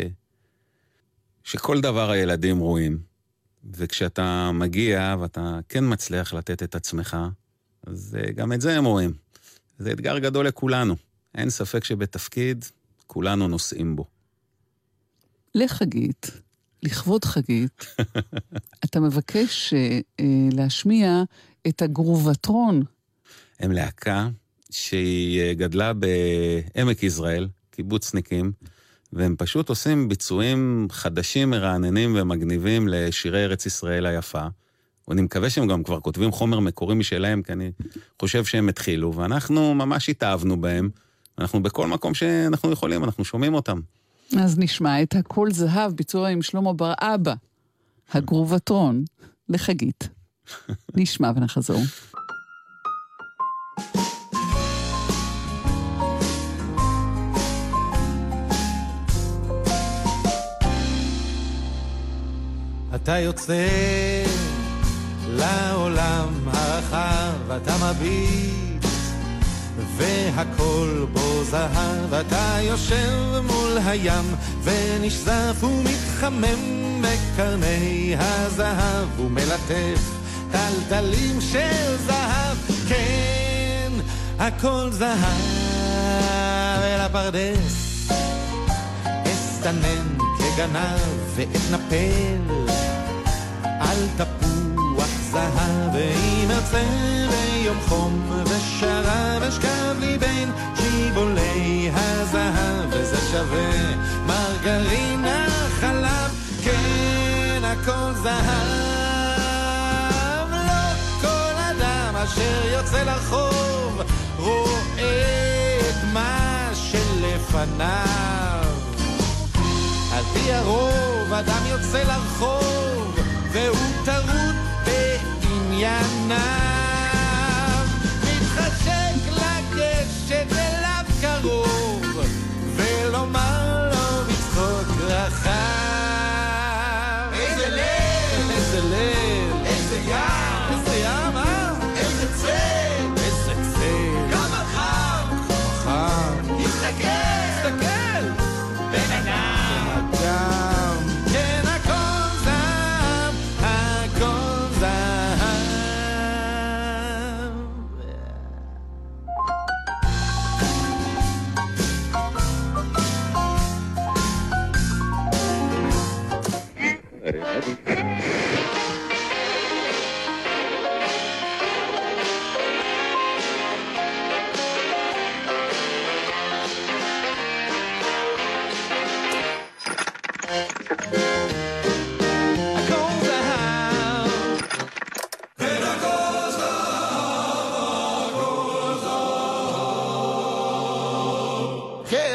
שכל דבר הילדים רואים, וכשאתה מגיע ואתה כן מצליח לתת את עצמך, אז uh, גם את זה הם רואים. זה אתגר גדול לכולנו. אין ספק שבתפקיד כולנו נושאים בו. לחגית, לכבוד חגית, אתה מבקש uh, להשמיע את הגרובטרון. הם להקה שהיא גדלה בעמק יזרעאל, קיבוצניקים, והם פשוט עושים ביצועים חדשים, מרעננים ומגניבים לשירי ארץ ישראל היפה. ואני מקווה שהם גם כבר כותבים חומר מקורי משלהם, כי אני חושב שהם התחילו, ואנחנו ממש התאהבנו בהם. אנחנו בכל מקום שאנחנו יכולים, אנחנו שומעים אותם. אז נשמע את הקול זהב, ביצוע עם שלמה בר אבא, הגרובטרון, לחגית. נשמע ונחזור. אתה יוצא לעולם הרחב, אתה מביט, והכל בו זהב, אתה יושב מול הים, ונשזף ומתחמם בקרני הזהב, ומלטף טלטלים של זהב, כן, הכל זהב אל הפרדס, אסתנן כגנב ואתנפל. על תפוח זהב, ואם ארצה ביום חום ושרה אשכב לי בין שיבולי הזהב, וזה שווה מרגרינה חלב, כן הכל זהב, לא כל אדם אשר יוצא לרחוב רואה את מה שלפניו. על פי הרוב אדם יוצא לרחוב והוא טרוד בענייניו. לגשת אליו קרוב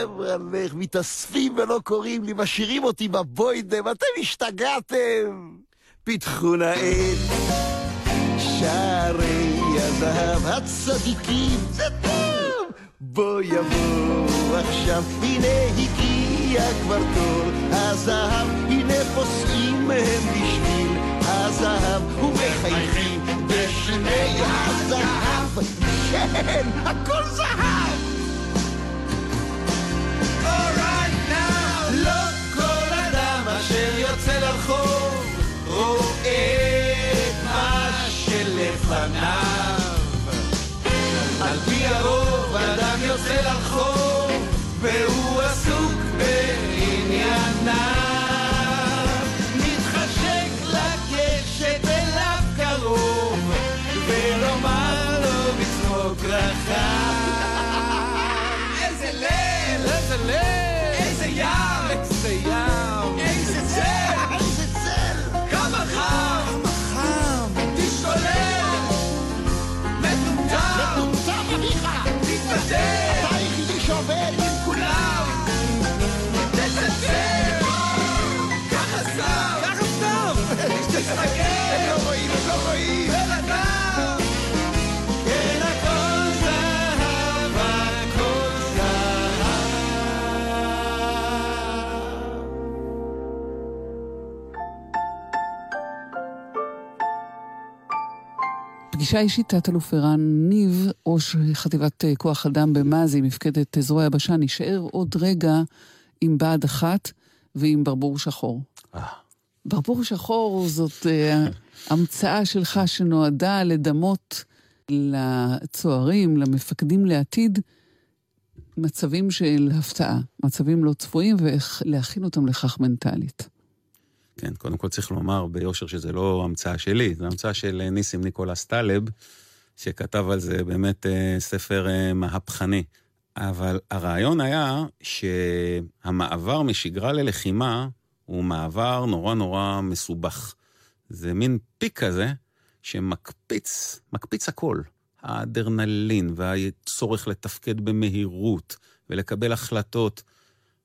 חבר'ה, איך מתאספים ולא קוראים לי, משאירים אותי בבוידם, אתם השתגעתם! פיתחו נאה שערי הזהב הצדיקים, זה טוב! בוא יבוא עכשיו, הנה הגיע כבר תור הזהב, הנה פוסעים מהם בשביל הזהב, ומחייכים בשיני הזהב, כן, הכל זהב! Alright פגישה אישית, תת-אלוף ערן ניב, ראש חטיבת אה, כוח אדם במזי, מפקדת זרוע היבשה, נשאר עוד רגע עם בה"ד אחת ועם ברבור שחור. אה. ברבור שחור זאת אה, המצאה שלך שנועדה לדמות לצוערים, למפקדים לעתיד, מצבים של הפתעה, מצבים לא צפויים, ואיך להכין אותם לכך מנטלית. כן, קודם כל צריך לומר ביושר שזה לא המצאה שלי, זו המצאה של אה, ניסים ניקולס טלב, שכתב על זה באמת אה, ספר אה, מהפכני. אבל הרעיון היה שהמעבר משגרה ללחימה הוא מעבר נורא נורא מסובך. זה מין פיק כזה שמקפיץ, מקפיץ הכל. האדרנלין והצורך לתפקד במהירות ולקבל החלטות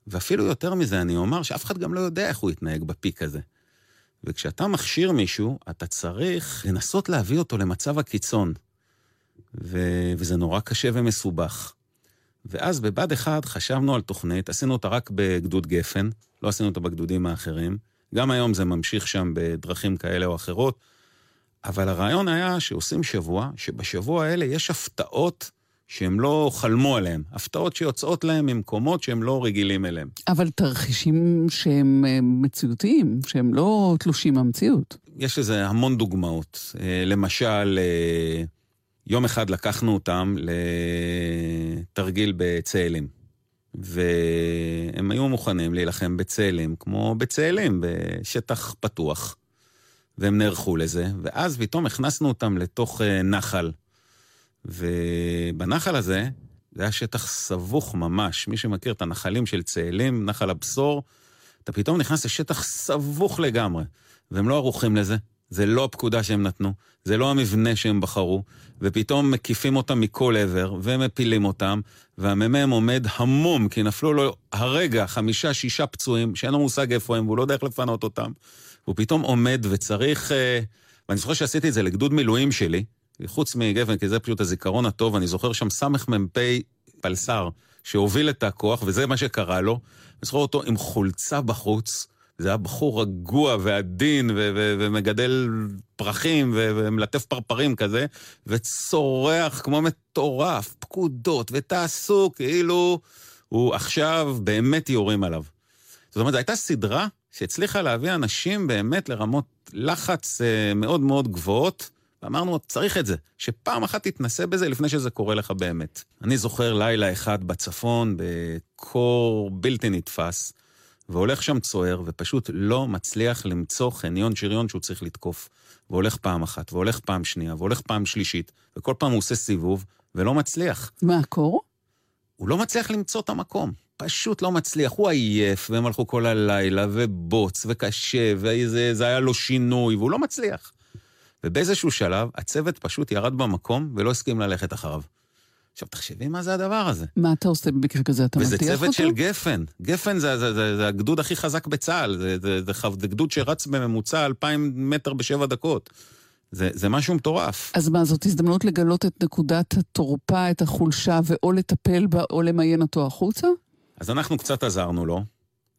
ואפילו יותר מזה, אני אומר שאף אחד גם לא יודע איך הוא יתנהג בפיק הזה. וכשאתה מכשיר מישהו, אתה צריך לנסות להביא אותו למצב הקיצון. ו... וזה נורא קשה ומסובך. ואז בבה"ד 1 חשבנו על תוכנית, עשינו אותה רק בגדוד גפן, לא עשינו אותה בגדודים האחרים. גם היום זה ממשיך שם בדרכים כאלה או אחרות, אבל הרעיון היה שעושים שבוע, שבשבוע האלה יש הפתעות שהם לא חלמו עליהן, הפתעות שיוצאות להם ממקומות שהם לא רגילים אליהם. אבל תרחישים שהם אה, מציאותיים, שהם לא תלושים מהמציאות. יש לזה המון דוגמאות. אה, למשל, אה, יום אחד לקחנו אותם לתרגיל בצאלים. והם היו מוכנים להילחם בצאלים, כמו בצאלים, בשטח פתוח. והם נערכו לזה, ואז פתאום הכנסנו אותם לתוך נחל. ובנחל הזה, זה היה שטח סבוך ממש. מי שמכיר את הנחלים של צאלים, נחל הבשור, אתה פתאום נכנס לשטח סבוך לגמרי, והם לא ערוכים לזה. זה לא הפקודה שהם נתנו, זה לא המבנה שהם בחרו, ופתאום מקיפים אותם מכל עבר, ומפילים אותם, והמ"מ עומד המום, כי נפלו לו הרגע חמישה, שישה פצועים, שאין לו מושג איפה הם, והוא לא יודע איך לפנות אותם. הוא פתאום עומד וצריך... אה, ואני זוכר שעשיתי את זה לגדוד מילואים שלי, חוץ מגפן, כי זה פשוט הזיכרון הטוב, אני זוכר שם סמ"פ פלסר, שהוביל את הכוח, וזה מה שקרה לו. אני זוכר אותו עם חולצה בחוץ, זה היה בחור רגוע ועדין ו- ו- ומגדל פרחים ו- ומלטף פרפרים כזה, וצורח כמו מטורף, פקודות, ותעשו כאילו הוא עכשיו באמת יורים עליו. זאת אומרת, זו הייתה סדרה שהצליחה להביא אנשים באמת לרמות לחץ אה, מאוד מאוד גבוהות, ואמרנו, צריך את זה, שפעם אחת תתנסה בזה לפני שזה קורה לך באמת. אני זוכר לילה אחד בצפון, בקור בלתי נתפס, והולך שם צוער, ופשוט לא מצליח למצוא חניון שריון שהוא צריך לתקוף. והולך פעם אחת, והולך פעם שנייה, והולך פעם שלישית, וכל פעם הוא עושה סיבוב, ולא מצליח. מה הקור? הוא לא מצליח למצוא את המקום. פשוט לא מצליח. הוא עייף, והם הלכו כל הלילה, ובוץ, וקשה, וזה היה לו שינוי, והוא לא מצליח. ובאיזשהו שלב, הצוות פשוט ירד במקום ולא הסכים ללכת אחריו. עכשיו, תחשבי מה זה הדבר הזה. מה אתה עושה במקרה כזה? אתה מטיח אותו? וזה צוות של גפן. גפן זה, זה, זה, זה הגדוד הכי חזק בצה"ל. זה, זה, זה, זה גדוד שרץ בממוצע 2,000 מטר בשבע דקות. זה, זה משהו מטורף. אז מה, זאת הזדמנות לגלות את נקודת התורפה, את החולשה, ואו לטפל בה או למיין אותו החוצה? אז אנחנו קצת עזרנו לו,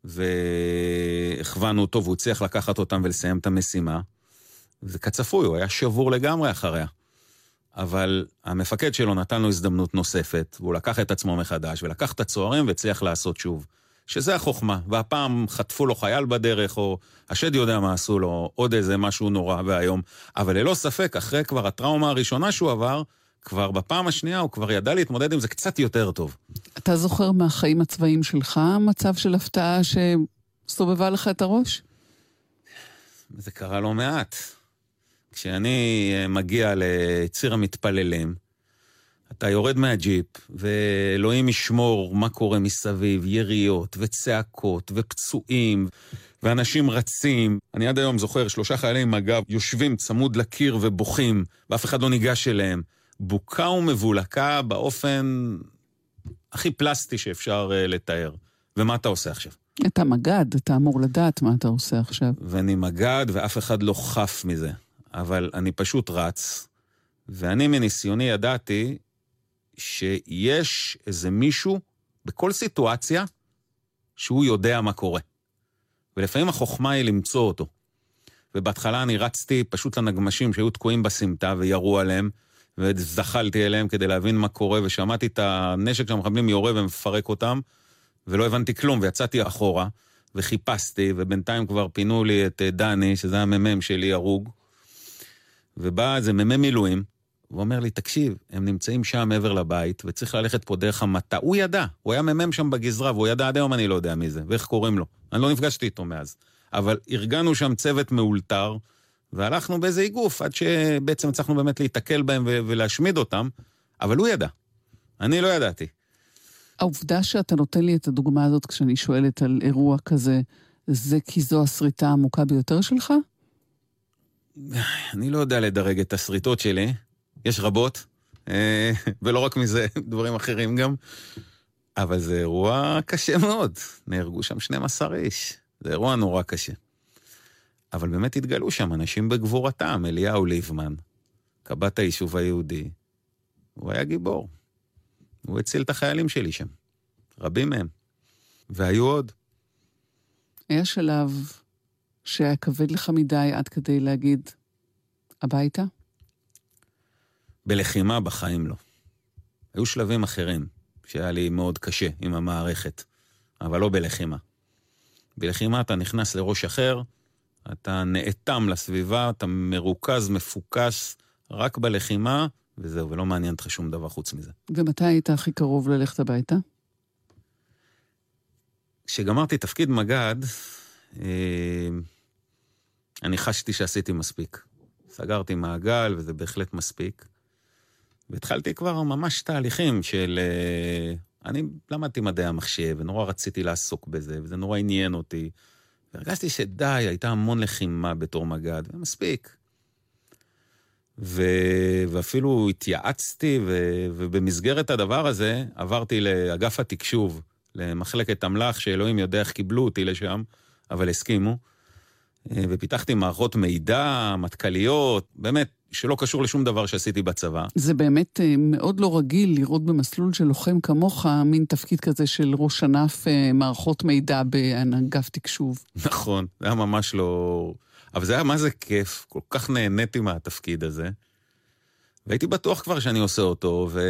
והכוונו אותו, והוא הצליח לקחת אותם ולסיים את המשימה. וכצפוי, הוא היה שבור לגמרי אחריה. אבל המפקד שלו נתן לו הזדמנות נוספת, והוא לקח את עצמו מחדש, ולקח את הצוערים והצליח לעשות שוב. שזה החוכמה, והפעם חטפו לו חייל בדרך, או השד יודע מה עשו לו, עוד איזה משהו נורא ואיום. אבל ללא ספק, אחרי כבר הטראומה הראשונה שהוא עבר, כבר בפעם השנייה הוא כבר ידע להתמודד עם זה קצת יותר טוב. אתה זוכר מהחיים הצבאיים שלך מצב של הפתעה שסובבה לך את הראש? זה קרה לא מעט. כשאני אה, מגיע לציר המתפללים, אתה יורד מהג'יפ, ואלוהים ישמור מה קורה מסביב, יריות וצעקות ופצועים, ואנשים רצים. אני עד היום זוכר שלושה חיילים מג"ב יושבים צמוד לקיר ובוכים, ואף אחד לא ניגש אליהם. בוקה ומבולקה באופן הכי פלסטי שאפשר uh, לתאר. ומה אתה עושה עכשיו? אתה מג"ד, אתה אמור לדעת מה אתה עושה עכשיו. ואני מג"ד, ואף אחד לא חף מזה. אבל אני פשוט רץ, ואני מניסיוני ידעתי שיש איזה מישהו בכל סיטואציה שהוא יודע מה קורה. ולפעמים החוכמה היא למצוא אותו. ובהתחלה אני רצתי פשוט לנגמשים שהיו תקועים בסמטה וירו עליהם, וזחלתי אליהם כדי להבין מה קורה, ושמעתי את הנשק שהמחבלים יורה ומפרק אותם, ולא הבנתי כלום, ויצאתי אחורה, וחיפשתי, ובינתיים כבר פינו לי את דני, שזה המ"מ שלי, הרוג, ובא איזה מ"מ מילואים, והוא אומר לי, תקשיב, הם נמצאים שם מעבר לבית, וצריך ללכת פה דרך המטע. הוא ידע, הוא היה מ"מ שם בגזרה, והוא ידע עד היום אני לא יודע מי זה, ואיך קוראים לו. אני לא נפגשתי איתו מאז. אבל ארגנו שם צוות מאולתר, והלכנו באיזה איגוף, עד שבעצם הצלחנו באמת להיתקל בהם ולהשמיד אותם, אבל הוא ידע. אני לא ידעתי. העובדה שאתה נותן לי את הדוגמה הזאת כשאני שואלת על אירוע כזה, זה כי זו הסריטה העמוקה ביותר שלך? אני לא יודע לדרג את הסריטות שלי, יש רבות, אה, ולא רק מזה, דברים אחרים גם. אבל זה אירוע קשה מאוד. נהרגו שם 12 איש. זה אירוע נורא קשה. אבל באמת התגלו שם אנשים בגבורתם, אליהו ליבמן, קב"ט היישוב היהודי. הוא היה גיבור. הוא הציל את החיילים שלי שם. רבים מהם. והיו עוד. היה שלב שהיה כבד לך מדי עד כדי להגיד, הביתה? בלחימה בחיים לא. היו שלבים אחרים, שהיה לי מאוד קשה עם המערכת, אבל לא בלחימה. בלחימה אתה נכנס לראש אחר, אתה נאטם לסביבה, אתה מרוכז, מפוקס, רק בלחימה, וזהו, ולא מעניין אותך שום דבר חוץ מזה. ומתי היית הכי קרוב ללכת הביתה? כשגמרתי תפקיד מג"ד, אה, אני חשתי שעשיתי מספיק. סגרתי מעגל, וזה בהחלט מספיק. והתחלתי כבר ממש תהליכים של... אה, אני למדתי מדעי המחשב, ונורא רציתי לעסוק בזה, וזה נורא עניין אותי. והרגשתי שדי, הייתה המון לחימה בתור מג"ד, ומספיק. ו... ואפילו התייעצתי, ו... ובמסגרת הדבר הזה עברתי לאגף התקשוב, למחלקת אמל"ח, שאלוהים יודע איך קיבלו אותי לשם, אבל הסכימו. אה, ופיתחתי מערכות מידע, מטכ"ליות, באמת, שלא קשור לשום דבר שעשיתי בצבא. זה באמת אה, מאוד לא רגיל לראות במסלול של לוחם כמוך מין תפקיד כזה של ראש ענף אה, מערכות מידע באגף תקשוב. נכון, זה היה ממש לא... אבל זה היה מה זה כיף, כל כך נהניתי מהתפקיד הזה. והייתי בטוח כבר שאני עושה אותו, ו...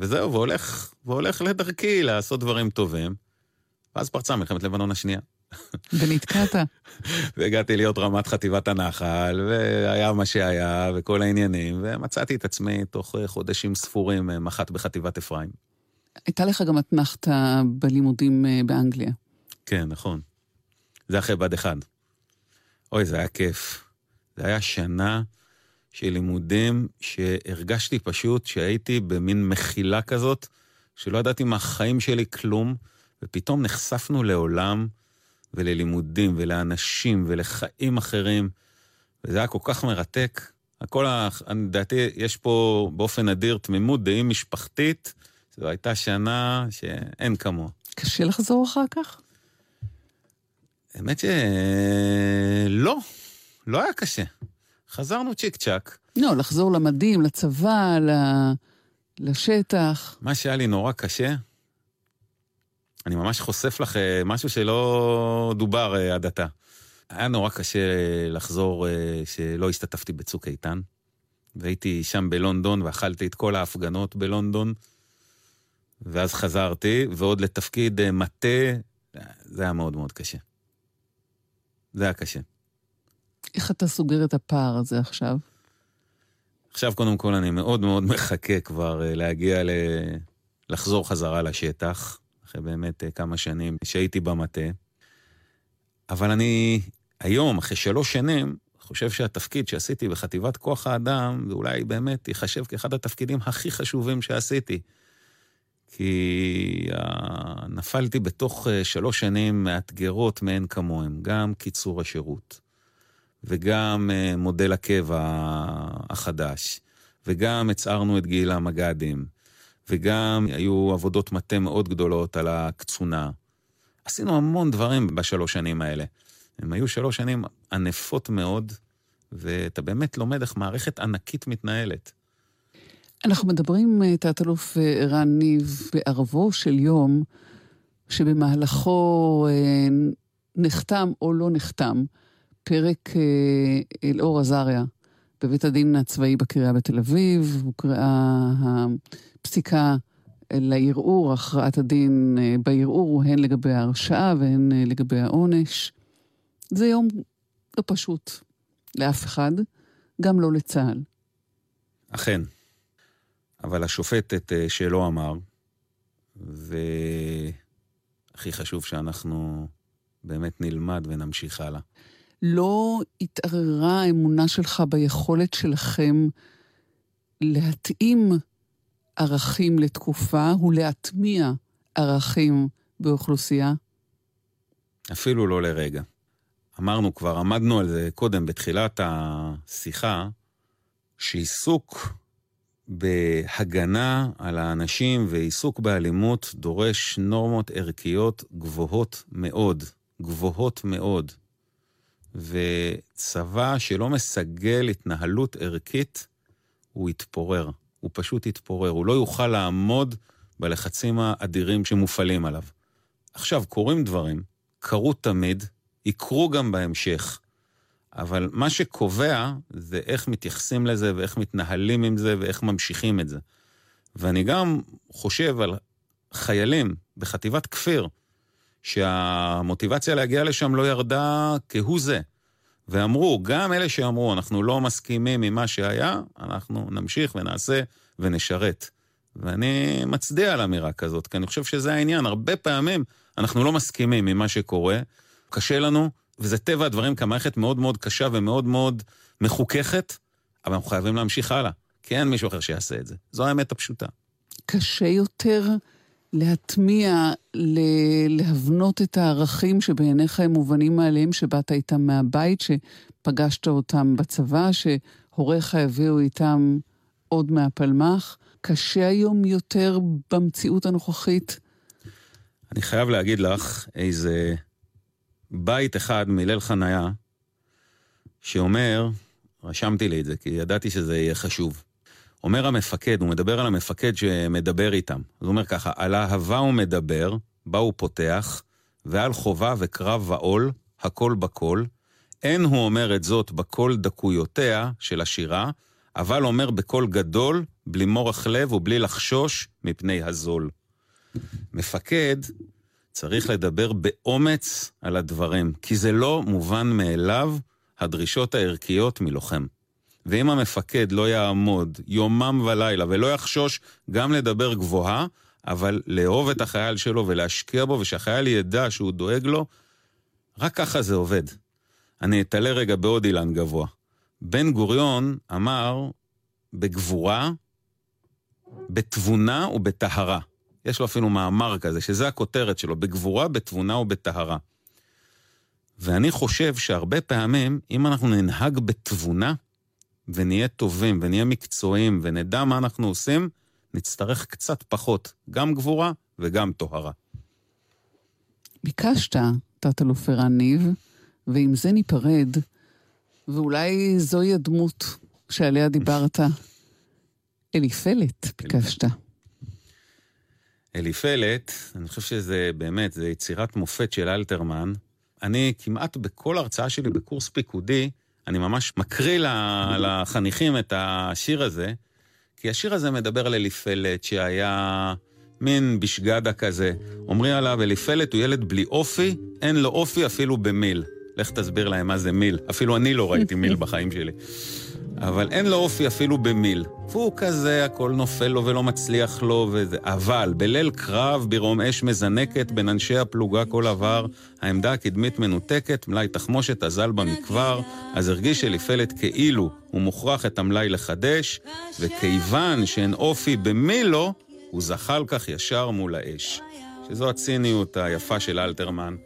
וזהו, והולך, והולך לדרכי לעשות דברים טובים. ואז פרצה מלחמת לבנון השנייה. ונתקעת. והגעתי להיות רמת חטיבת הנחל, והיה מה שהיה, וכל העניינים, ומצאתי את עצמי תוך חודשים ספורים אה, מח"ט בחטיבת אפרים. הייתה לך גם אתנחתא בלימודים אה, באנגליה. כן, נכון. זה אחרי בד אחד. אוי, זה היה כיף. זה היה שנה של לימודים שהרגשתי פשוט שהייתי במין מחילה כזאת, שלא ידעתי מהחיים שלי כלום, ופתאום נחשפנו לעולם וללימודים ולאנשים ולחיים אחרים, וזה היה כל כך מרתק. הכל, לדעתי, יש פה באופן נדיר תמימות דעים משפחתית. זו הייתה שנה שאין כמוה. קשה לחזור אחר כך? האמת שלא, לא היה קשה. חזרנו צ'יק צ'אק. לא, לחזור למדים, לצבא, לשטח. מה שהיה לי נורא קשה, אני ממש חושף לך אה, משהו שלא דובר אה, עד עתה. היה נורא קשה לחזור אה, שלא השתתפתי בצוק איתן, והייתי שם בלונדון ואכלתי את כל ההפגנות בלונדון, ואז חזרתי, ועוד לתפקיד מטה, זה היה מאוד מאוד קשה. זה היה קשה. איך אתה סוגר את הפער הזה עכשיו? עכשיו, קודם כל, אני מאוד מאוד מחכה כבר להגיע ל... לחזור חזרה לשטח. אחרי באמת אה, כמה שנים שהייתי במטה. אבל אני היום, אחרי שלוש שנים, חושב שהתפקיד שעשיתי בחטיבת כוח האדם, זה אולי באמת ייחשב כאחד התפקידים הכי חשובים שעשיתי. כי uh, נפלתי בתוך uh, שלוש שנים מאתגרות מאין כמוהם, גם קיצור השירות, וגם מודל הקבע החדש, וגם הצערנו את גיל המג"דים, וגם היו עבודות מטה מאוד גדולות על הקצונה. עשינו המון דברים בשלוש שנים האלה. הם היו שלוש שנים ענפות מאוד, ואתה באמת לומד איך מערכת ענקית מתנהלת. אנחנו מדברים, אה, תת-אלוף אה, ערן ניב, בערבו של יום, שבמהלכו אה, נחתם או לא נחתם פרק אלאור עזריה בבית הדין הצבאי בקריאה בתל אביב, הוקראה הפסיקה לערעור, הכרעת הדין אה, בערעור, הן לגבי ההרשעה והן אה, לגבי העונש. זה יום לא פשוט לאף אחד, גם לא לצה"ל. אכן. אבל השופטת אה, שלא אמר, והכי חשוב שאנחנו באמת נלמד ונמשיך הלאה. לא התערערה האמונה שלך ביכולת שלכם להתאים ערכים לתקופה ולהטמיע ערכים באוכלוסייה? אפילו לא לרגע. אמרנו כבר, עמדנו על זה קודם, בתחילת השיחה, שעיסוק בהגנה על האנשים ועיסוק באלימות דורש נורמות ערכיות גבוהות מאוד, גבוהות מאוד. וצבא שלא מסגל התנהלות ערכית, הוא יתפורר. הוא פשוט יתפורר. הוא לא יוכל לעמוד בלחצים האדירים שמופעלים עליו. עכשיו, קורים דברים, קרו תמיד, יקרו גם בהמשך. אבל מה שקובע זה איך מתייחסים לזה ואיך מתנהלים עם זה ואיך ממשיכים את זה. ואני גם חושב על חיילים בחטיבת כפיר, שהמוטיבציה להגיע לשם לא ירדה כהוא זה. ואמרו, גם אלה שאמרו, אנחנו לא מסכימים עם מה שהיה, אנחנו נמשיך ונעשה ונשרת. ואני מצדיע על אמירה כזאת, כי אני חושב שזה העניין. הרבה פעמים אנחנו לא מסכימים עם מה שקורה, קשה לנו, וזה טבע הדברים כמערכת מאוד מאוד קשה ומאוד מאוד מחוככת, אבל אנחנו חייבים להמשיך הלאה, כי אין מישהו אחר שיעשה את זה. זו האמת הפשוטה. קשה יותר להטמיע, להבנות את הערכים שבעיניך הם מובנים מאליהם, שבאת איתם מהבית, שפגשת אותם בצבא, שהוריך הביאו איתם עוד מהפלמ"ח. קשה היום יותר במציאות הנוכחית? אני חייב להגיד לך איזה בית אחד מליל חניה, שאומר, רשמתי לי את זה, כי ידעתי שזה יהיה חשוב. אומר המפקד, הוא מדבר על המפקד שמדבר איתם. הוא אומר ככה, על אהבה הוא מדבר, בה הוא פותח, ועל חובה וקרב ועול, הכל בכל. אין הוא אומר את זאת בקול דקויותיה של השירה, אבל אומר בקול גדול, בלי מורך לב ובלי לחשוש מפני הזול. מפקד צריך לדבר באומץ על הדברים, כי זה לא מובן מאליו הדרישות הערכיות מלוחם. ואם המפקד לא יעמוד יומם ולילה ולא יחשוש גם לדבר גבוהה, אבל לאהוב את החייל שלו ולהשקיע בו, ושהחייל ידע שהוא דואג לו, רק ככה זה עובד. אני אתעלה רגע בעוד אילן גבוה. בן גוריון אמר בגבורה, בתבונה ובטהרה. יש לו אפילו מאמר כזה, שזה הכותרת שלו, בגבורה, בתבונה ובטהרה. ואני חושב שהרבה פעמים, אם אנחנו ננהג בתבונה, ונהיה טובים, ונהיה מקצועיים, ונדע מה אנחנו עושים, נצטרך קצת פחות, גם גבורה וגם טוהרה. ביקשת, תת-אלוף ערן ניב, ועם זה ניפרד, ואולי זוהי הדמות שעליה דיברת. אליפלט, ביקשת. אליפלט, אני חושב שזה באמת, זה יצירת מופת של אלתרמן. אני כמעט בכל הרצאה שלי בקורס פיקודי, אני ממש מקריא לחניכים את השיר הזה, כי השיר הזה מדבר על אליפלט שהיה מין בשגדה כזה. אומרים עליו, אליפלט הוא ילד בלי אופי, אין לו אופי אפילו במיל. לך תסביר להם מה זה מיל. אפילו אני לא ראיתי מיל בחיים שלי. אבל אין לו אופי אפילו במיל. והוא כזה, הכל נופל לו ולא מצליח לו וזה. אבל בליל קרב, ברום אש מזנקת, בין אנשי הפלוגה כל עבר, העמדה הקדמית מנותקת, מלאי תחמושת אזל במקבר, אז הרגיש אליפלת כאילו הוא מוכרח את המלאי לחדש, וכיוון שאין אופי במילו, הוא זחל כך ישר מול האש. שזו הציניות היפה של אלתרמן.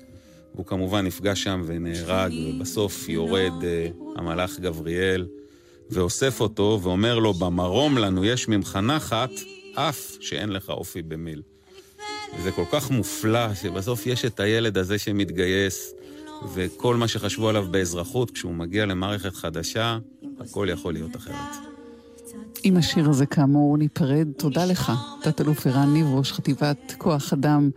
הוא כמובן נפגש שם ונהרג, ובסוף יורד uh, המלאך גבריאל. ואוסף אותו ואומר לו, במרום לנו יש ממך נחת, אף שאין לך אופי במיל. זה כל כך מופלא שבסוף יש את הילד הזה שמתגייס, וכל מה שחשבו עליו באזרחות, כשהוא מגיע למערכת חדשה, הכל יכול להיות אחרת. עם השיר הזה כאמור ניפרד. תודה לך, תת-אלוף ערן ניב, ראש חטיבת כוח אדם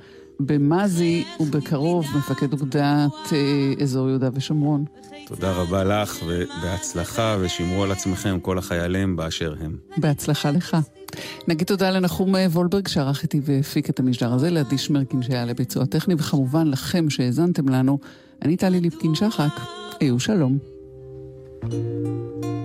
במזי, ובקרוב מפקד אוגדת אה, אזור יהודה ושומרון. תודה רבה לך, ובהצלחה, ושמרו על עצמכם כל החיילים באשר הם. בהצלחה לך. נגיד תודה לנחום וולברג שערך איתי והפיק את המשדר הזה, לעדי שמרקין שהיה לביצוע טכני, וכמובן לכם שהאזנתם לנו. אני טלי ליפקין שחק, היו שלום. ונגידה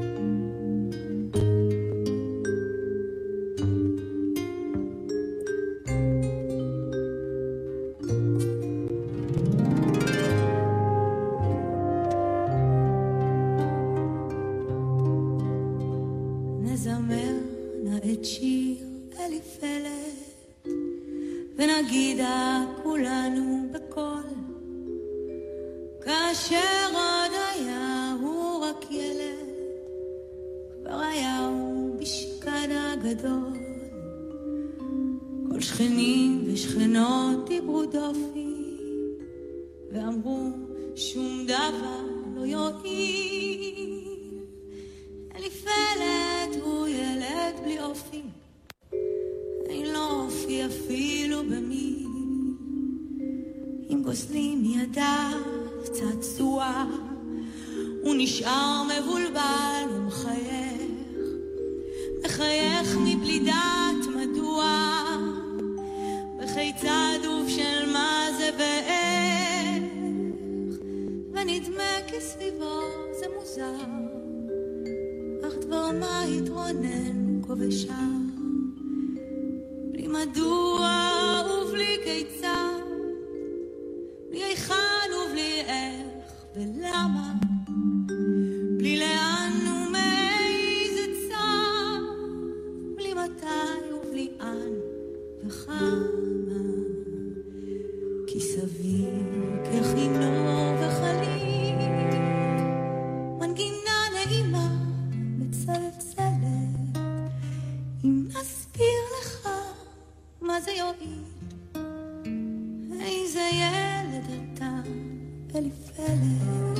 אליפלת.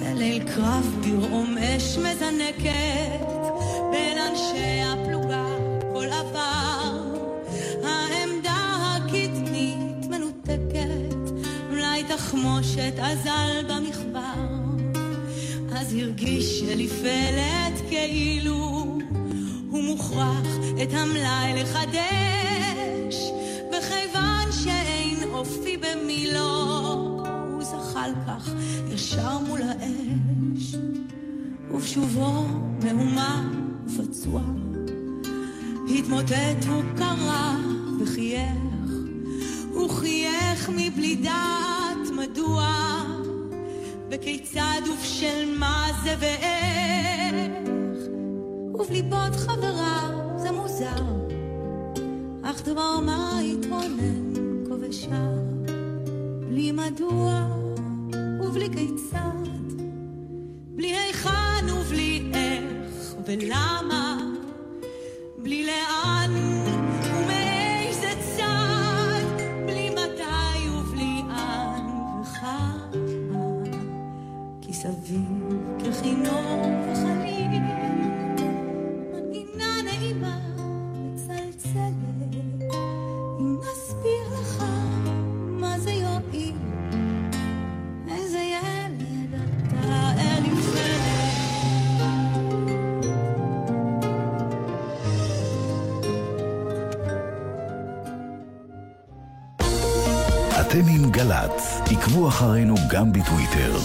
בליל קרב ברעום אש מזנקת בין אנשי הפלוגה כל עבר. העמדה הקטנית מנותקת מלאי תחמושת אזל במחבר אז הרגיש אליפלת כאילו הוא מוכרח את המלאי לחדש ישר מול האש ובשובו מהומה ופצוע. התמוטט הוא קרא וחייך הוא חייך מבלי דעת מדוע. וכיצד ובשל מה זה ואיך ובליבות חבריו זה מוזר. אך דבר מה התרונן ושר בלי מדוע ובלי כיצד בלי היכן ובלי איך ולמה בלי לאן גם בטוויטר.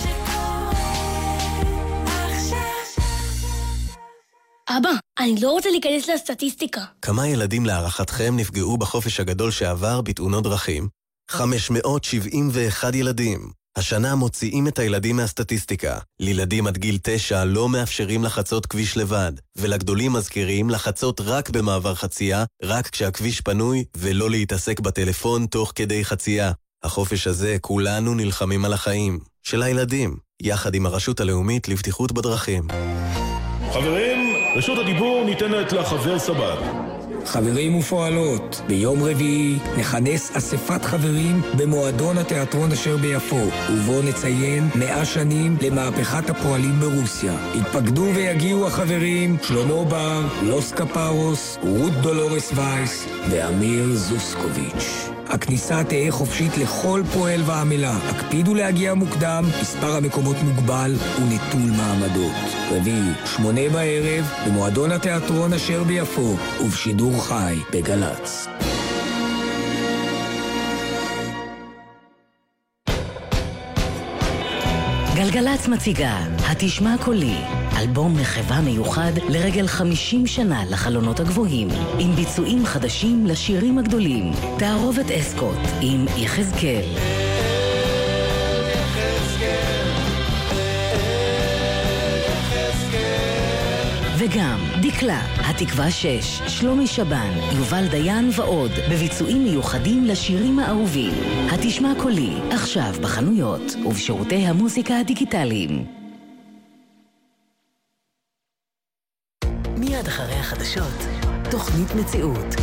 אבא, אני לא רוצה להיכנס לסטטיסטיקה. כמה ילדים להערכתכם נפגעו בחופש הגדול שעבר בתאונות דרכים? 571 ילדים. השנה מוציאים את הילדים מהסטטיסטיקה. לילדים עד גיל 9 לא מאפשרים לחצות כביש לבד, ולגדולים מזכירים לחצות רק במעבר חצייה, רק כשהכביש פנוי, ולא להתעסק בטלפון תוך כדי חצייה. החופש הזה כולנו נלחמים על החיים. של הילדים, יחד עם הרשות הלאומית לבטיחות בדרכים. חברים, רשות הדיבור ניתנת לחבר סבג. חברים ופועלות, ביום רביעי נכנס אספת חברים במועדון התיאטרון אשר ביפו, ובו נציין מאה שנים למהפכת הפועלים ברוסיה. יתפקדו ויגיעו החברים שלמה בר, לוס קפרוס, רות דולורס וייס ואמיר זוסקוביץ'. הכניסה תהא חופשית לכל פועל ועמלה. הקפידו להגיע מוקדם, מספר המקומות מוגבל ונטול מעמדות. רביעי, שמונה בערב, במועדון התיאטרון אשר ביפו, ובשידור חי בגל"צ. גלגלצ מציגה "התשמע קולי", אלבום מחווה מיוחד לרגל 50 שנה לחלונות הגבוהים, עם ביצועים חדשים לשירים הגדולים. תערובת אסקוט עם יחזקאל. וגם דקלה, התקווה 6, שלומי שבן, יובל דיין ועוד, בביצועים מיוחדים לשירים האהובים. התשמע קולי, עכשיו בחנויות ובשירותי המוזיקה הדיגיטליים. חדשות. תוכנית מציאות.